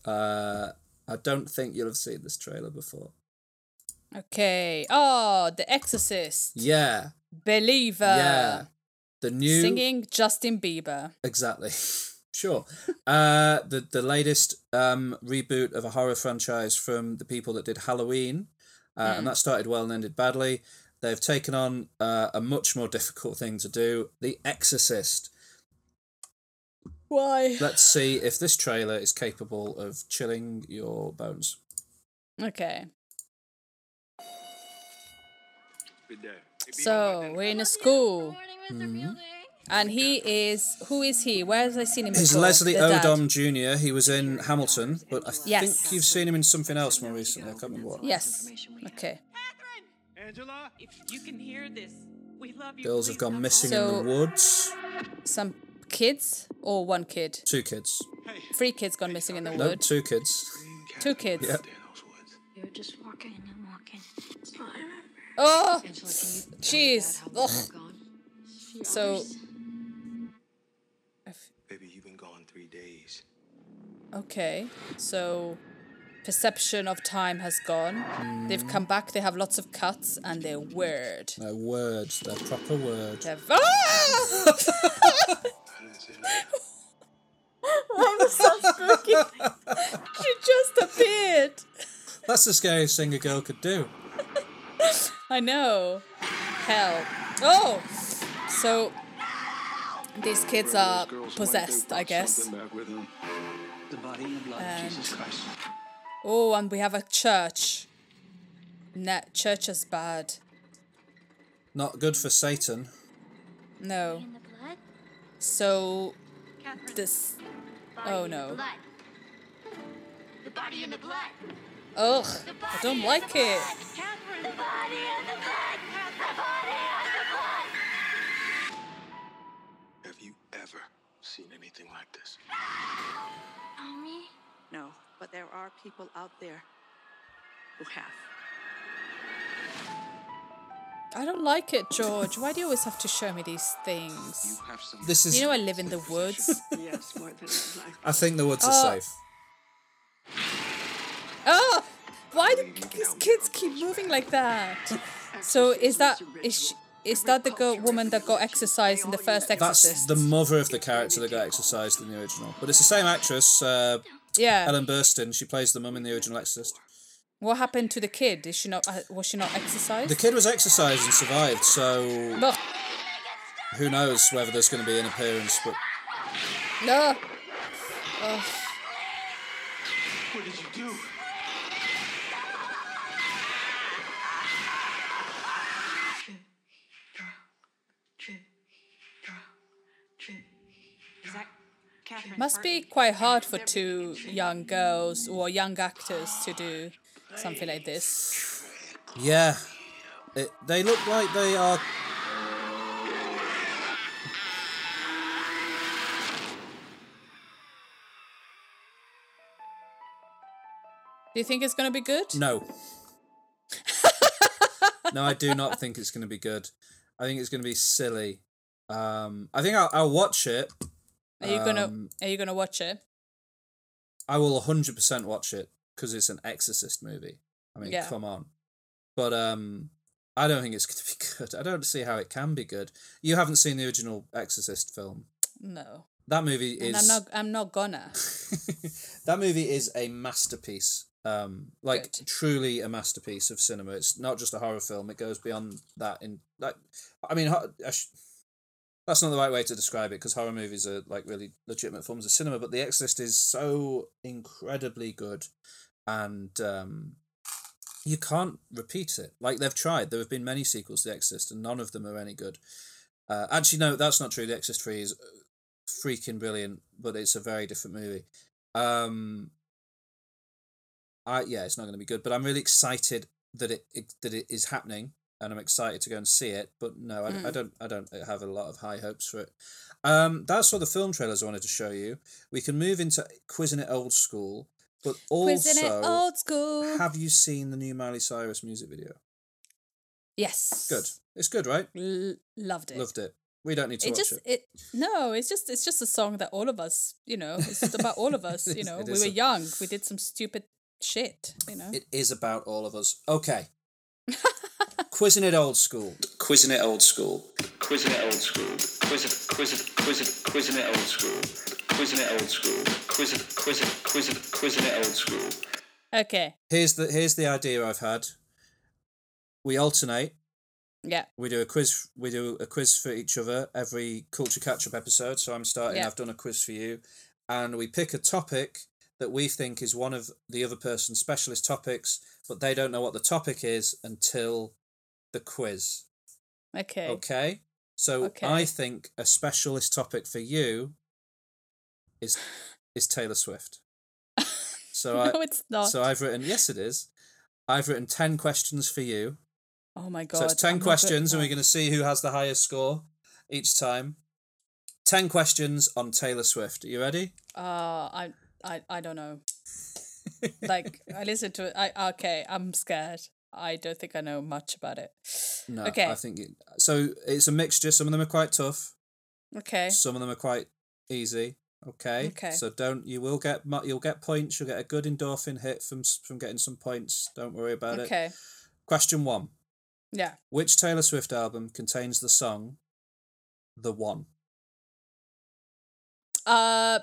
Uh, I don't think you'll have seen this trailer before. Okay. Oh, The Exorcist. Yeah, Believer. yeah. The new Singing Justin Bieber. exactly. sure. Uh, the the latest um reboot of a horror franchise from the people that did Halloween, uh, and that started well and ended badly. They've taken on uh, a much more difficult thing to do, The Exorcist. Why? Let's see if this trailer is capable of chilling your bones. Okay. Good day. So we're in a school. Hmm. And he is who is he? Where have I seen him? He's? Leslie The dad. Odom Jr. He was in Hamilton, but I Yes. think you've seen him in something else more recently. I can't remember what. Yes. Okay. Angela? If you can hear this, we love you. Girls have gone missing So- in the woods. Some kids or one kid? Two kids. Three kids gone missing in the No, woods. two kids. Two kids. Yeah. You're just walking and walking. I remember. Oh, Angela, can you jeez. tell me about how long Ugh. So Baby, you've been gone three days. okay. So perception of time has gone. They've come back. They have lots of cuts and they're weird. No words. They're proper words. They're ah! I'm so spooky. she just appeared. That's the scariest thing a girl could do. I know. Hell. Oh! So, these kids are possessed, I guess. And the blood And- of Jesus Christ. Oh, and we have a church. Nah, church is bad. Not good for Satan. No. In the blood? So, this. Oh no. The body in the blood. Ugh, I don't like it. Catherine, The body in the blood. The body in the blood. Have you ever seen anything like this? Mommy? No, but there are people out there who have. I don't like it, George. Why do you always have to show me these things? This is. You know I live in the woods. Yes, more than I'd like. I think the woods are Oh. safe. Oh, why do these kids keep moving like that? So is that is she, is that the girl woman that got exorcised in the first That's the mother of the character that got exorcised in the original. But it's the same actress, uh, yeah. Ellen Burstyn. She plays the mum in the original Exorcist. What happened to the kid? Is she not? Uh, was she not exorcised? The kid was exorcised and survived, so No. who knows whether there's going to be an appearance. But No. Ugh. Must be quite hard for two young girls or young actors to do something like this. yeah, it, they look like they are. Do you think it's gonna be good? No. no, I do not think it's going to be good. I think it's going to be silly. Um, I think I'll, I'll watch it. Are you gonna Um, Are you gonna watch it? I will 100% watch it because it's an Exorcist movie. I mean, Yeah. come on. But um, I don't think it's going to be good. I don't see how it can be good. You haven't seen the original Exorcist film. No. That movie And is I'm not. I'm not gonna. that movie is a masterpiece. Um, like Good. truly a masterpiece of cinema. It's not just a horror film. It goes beyond that. In like, I mean, ho- I sh- that's not the right way to describe it because horror movies are like really legitimate forms of cinema. But The Exorcist is so incredibly good, and um, you can't repeat it. Like they've tried. There have been many sequels to The Exorcist, and none of them are any good. Uh, actually, no, that's not true. The Exorcist Three is freaking brilliant, but it's a very different movie. Um, I yeah, it's not going to be good, but I'm really excited that it, it that it is happening, and I'm excited to go and see it. But no, I, I Mm. don't I don't have a lot of high hopes for it. Um, that's all the film trailers I wanted to show you. We can move into quizzing it old school, but also old school. have you seen the new Miley Cyrus music video? yes. Good. It's good, right? L- loved it. Loved it. We don't need to it watch just it. it no it's just it's just a song that all of us you know it's just about all of us you know we were a- young we did some stupid shit you know It is about all of us. Okay. Quizzing it old school. Quizzing it old school. Quizzing it old school. Quiz it, quiz it, quiz it, quizzing it old school. Quizzing it old school. Quiz it, quiz it, quiz it, quizzing it old school. okay Here's the here's the idea I've had. We alternate. yeah We do a quiz. We do a quiz for each other every culture catch up episode. So I'm starting. Yeah. I've done a quiz for you, and we pick a topic that we think is one of the other person's specialist topics, but they don't know what the topic is until the quiz. okay Okay. So Okay. I think a specialist topic for you is is Taylor Swift. So I no it's not so I've written yes it is. I've written ten questions for you. oh my god so it's ten I'm questions, and we're going to see who has the highest score each time. Ten questions on Taylor Swift. Are you ready? uh I I I don't know like I listened to it I okay I'm scared I don't think I know much about it No. okay I think it, so. It's a mixture. Some of them are quite tough. okay Some of them are quite easy. Okay. Okay. So don't you will get you'll get points. You'll get a good endorphin hit from from getting some points. Don't worry about it. okay Question one: yeah Which Taylor Swift album contains the song "The One"? uh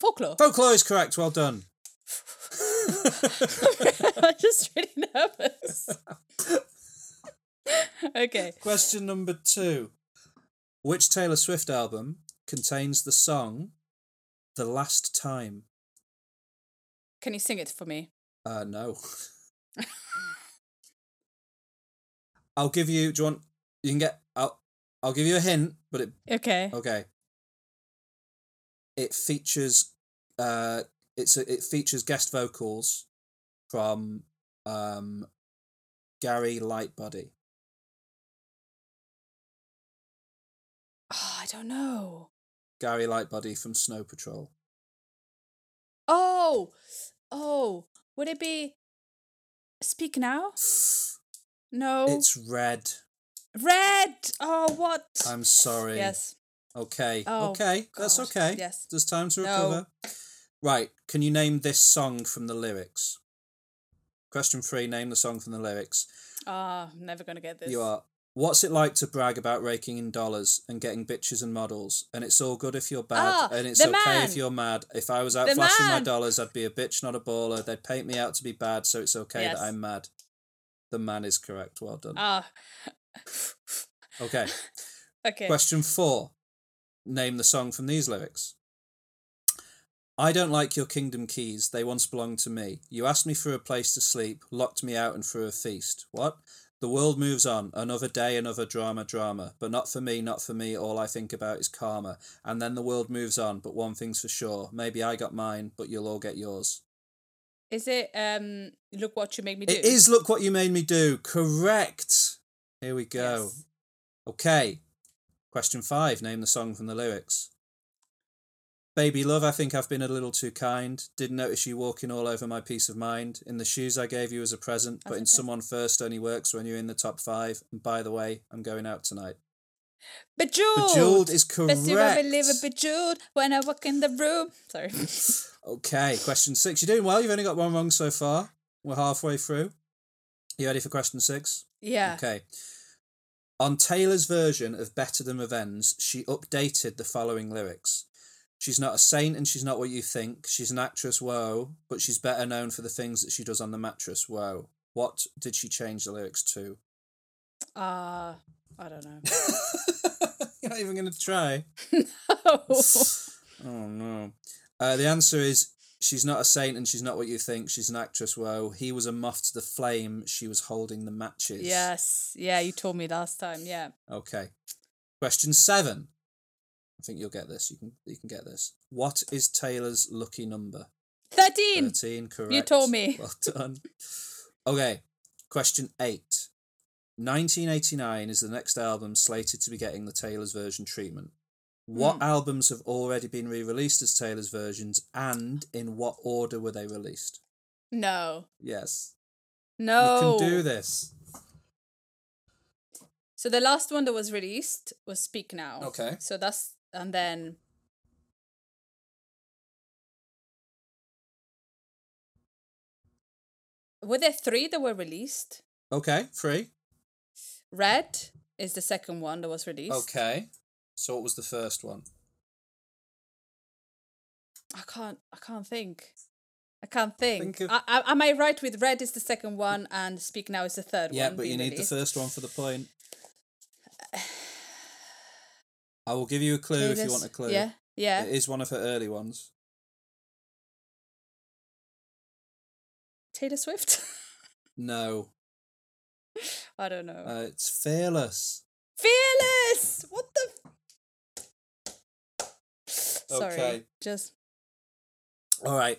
folklore Folklore is correct. Well done. I'm just really nervous. okay. Question number two: Which Taylor Swift album contains the song "The Last Time"? Can you sing it for me? Uh, no. I'll give you. Do you want? You can get. I'll. I'll give you a hint, but it. Okay. Okay. It features. Uh, it's a, it features guest vocals from um, Gary Lightbody. Oh, I don't know. Gary Lightbody from Snow Patrol. Oh, oh, would it be Speak Now? No. It's red. Red. Oh, what? I'm sorry. Yes. Okay. Oh, okay. That's okay. Yes. There's time to No. recover. Right. Can you name this song from the lyrics? Question three. Name the song from the lyrics. Ah, I'm never gonna get this. You are. What's it like to brag about raking in dollars and getting bitches and models? And it's all good if you're bad, Ah, and it's okay man. if you're mad. If I was out The flashing my dollars, I'd be a bitch, not a baller. They'd paint me out to be bad, so it's okay Yes. that I'm mad. The man is correct. Well done. Ah. Okay. okay. Question four. Name the song from these lyrics. I don't like your kingdom keys. They once belonged to me. You asked me for a place to sleep, locked me out and threw a feast. What? The world moves on. Another day, another drama, drama. But not for me, not for me. All I think about is karma. And then the world moves on. But one thing's for sure. Maybe I got mine, but you'll all get yours. Is it um? Look what you made me do. It is Look What You Made Me Do. Correct. Here we go. Yes. Okay. Question five. Name the song from the lyrics. Baby love, I think I've been a little too kind. Didn't notice you walking all over my peace of mind. In the shoes I gave you as a present, but in someone first only works when you're in the top five. And by the way, I'm going out tonight. Bejeweled. Bejeweled is Best you ever correct. live a bejeweled when I walk in the room. Sorry. Okay, question six. You're doing well. You've only got one wrong so far. We're halfway through. You ready for question six? Yeah. Okay. On Taylor's version of Better Than Revenge, she updated the following lyrics. She's not a saint and she's not what you think. She's an actress, whoa, but she's better known for the things that she does on the mattress, whoa. What did she change the lyrics to? Uh, I don't know. You're not even going to try. Oh. Oh no. Uh, the answer is she's not a saint and she's not what you think. She's an actress. Whoa. He was a muff to the flame. She was holding the matches. yes. Yeah, you told me last time. Yeah. Okay. Question seven. I think you'll get this. You can you can get this. What is Taylor's lucky number? 13. Thirteen. Correct. You told me. Well done. Okay. Question eight. 1989 is the next album slated to be getting the Taylor's version treatment. What Hmm. albums have already been re-released as Taylor's versions, and in what order were they released? No. Yes. No. You can do this. So the last one that was released was Speak Now. Okay. So that's and then were there three that were released? Okay, three. Red is the second one that was released. Okay. So what was the first one? I can't. I can't think. I can't think. Think of- I, I, am I right with Red is the second one and Speak Now is the third Yeah, one? Yeah, but you being need the first one for the point. I will give you a clue if you want a clue. Yeah, yeah. It is one of her early ones. Taylor Swift. No, I don't know. uh, it's Fearless. Fearless. What the? Sorry. Okay. Just All right.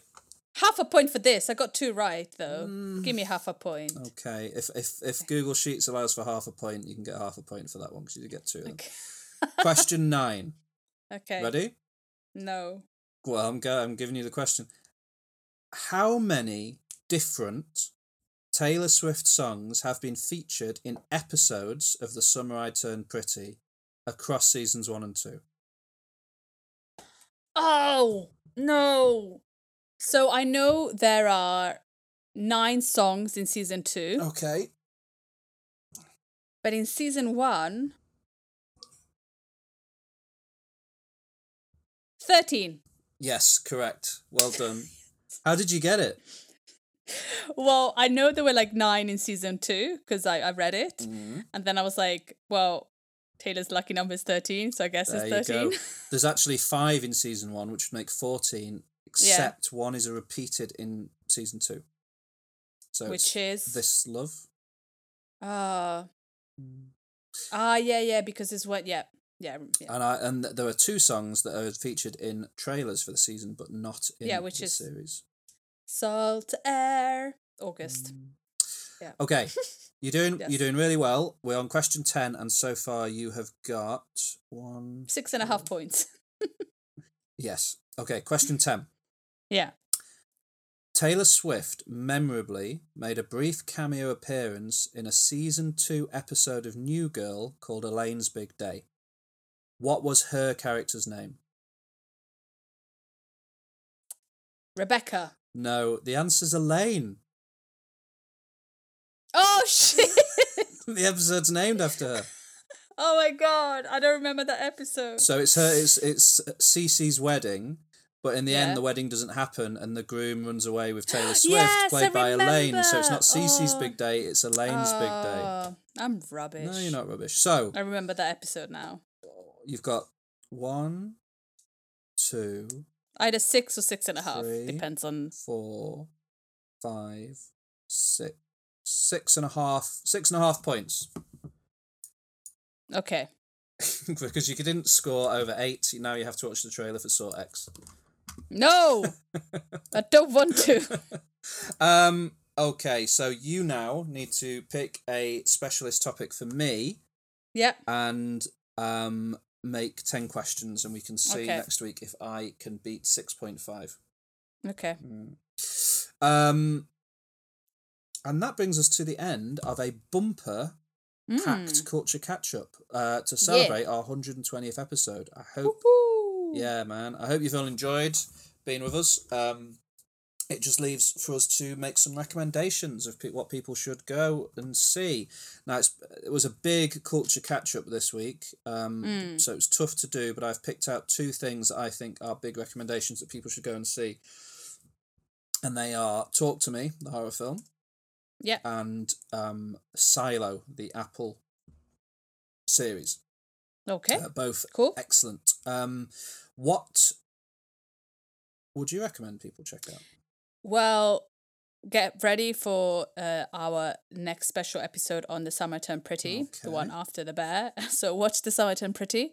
half a point for this. I got two right though. Mm. Give me half a point. Okay. If if if Google Sheets allows for half a point, you can get half a point for that one because you get two. of them. Okay. Question nine. Okay. Ready? No. Well, I'm go- I'm giving you the question. How many different Taylor Swift songs have been featured in episodes of The Summer I Turned Pretty across seasons one and two? Oh no. So I know there are nine songs in season two, Okay. but in season one, 13. Yes, correct. Well done. How did you get it? Well, I know there were like nine in season two because I, I read it. Mm-hmm. And then I was like, well, Taylor's lucky number is 13, so I guess There it's you 13. go. There's actually five in season one, which would make 14, except one is a repeated in season two. So Which is? This Love. Ah. Ah, yeah, yeah, because it's what, yeah. Yeah, yeah. And I and there are two songs that are featured in trailers for the season, but not in Yeah, which the is- series. Salt Air, August. Mm. Yeah. Okay, you're doing Yes. you're doing really well. We're on question ten, and so far you have got one. Six and a half points. Yes. Okay, question ten. Yeah. Taylor Swift memorably made a brief cameo appearance in a season two episode of New Girl called Elaine's Big Day. What was her character's name? Rebecca. No, the answer's Elaine. Oh, shit. the episode's named after her. oh my god. I don't remember that episode. So it's her. It's it's Cece's wedding, but in the Yeah. end, the wedding doesn't happen, and the groom runs away with Taylor Swift, Yes, played I by Elaine. So it's not Cece's Oh. big day; it's Elaine's big day. Oh, I'm rubbish. No, you're not rubbish. So I remember that episode now. You've got one, two, Either six or six and a half. Three. Depends on. four, five, six, six and a half, six and a half points. Okay. because you didn't score over eight, now you have to watch the trailer for Saw X. No! I don't want to. Um. Okay, so you now need to pick a specialist topic for me Yeah. and um make ten questions, and we can see Okay. next week if I can beat six point five. Okay. Um. And that brings us to the end of a bumper packed Mm. culture catch up uh, to celebrate our 120th episode. I hope Woo. Yeah, man. I hope you've all enjoyed being with us. Um, it just leaves for us to make some recommendations of pe- what people should go and see. Now, it's, it was a big culture catch up this week, um, Mm. so it was tough to do, but I've picked out two things that I think are big recommendations that people should go and see. And they are Talk to Me, the horror film, Yeah. and um, Silo, the Apple series. Okay. Uh, both Cool. excellent. Um, what would you recommend people check out? Well, get ready for uh, our next special episode on the Summer Turn Pretty, the one after the bear. So watch the Summer Turn Pretty,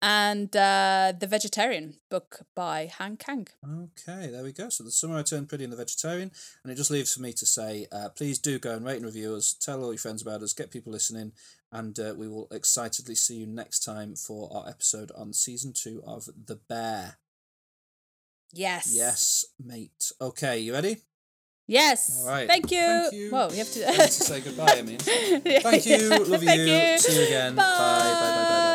and uh, the Vegetarian book by Han Kang. Okay, there we go. So the summer I turned pretty and the vegetarian, and it just leaves for me to say, uh, please do go and rate and review us, tell all your friends about us, get people listening, and uh, we will excitedly see you next time for our episode on season two of The Bear. Yes. Yes, mate. Okay, you ready? Yes. All right. Thank you. Thank you. Well, we have to. To say goodbye. I mean, Yeah, thank you. yeah. Love Thank you. you. See you again. Bye. Bye. Bye. Bye.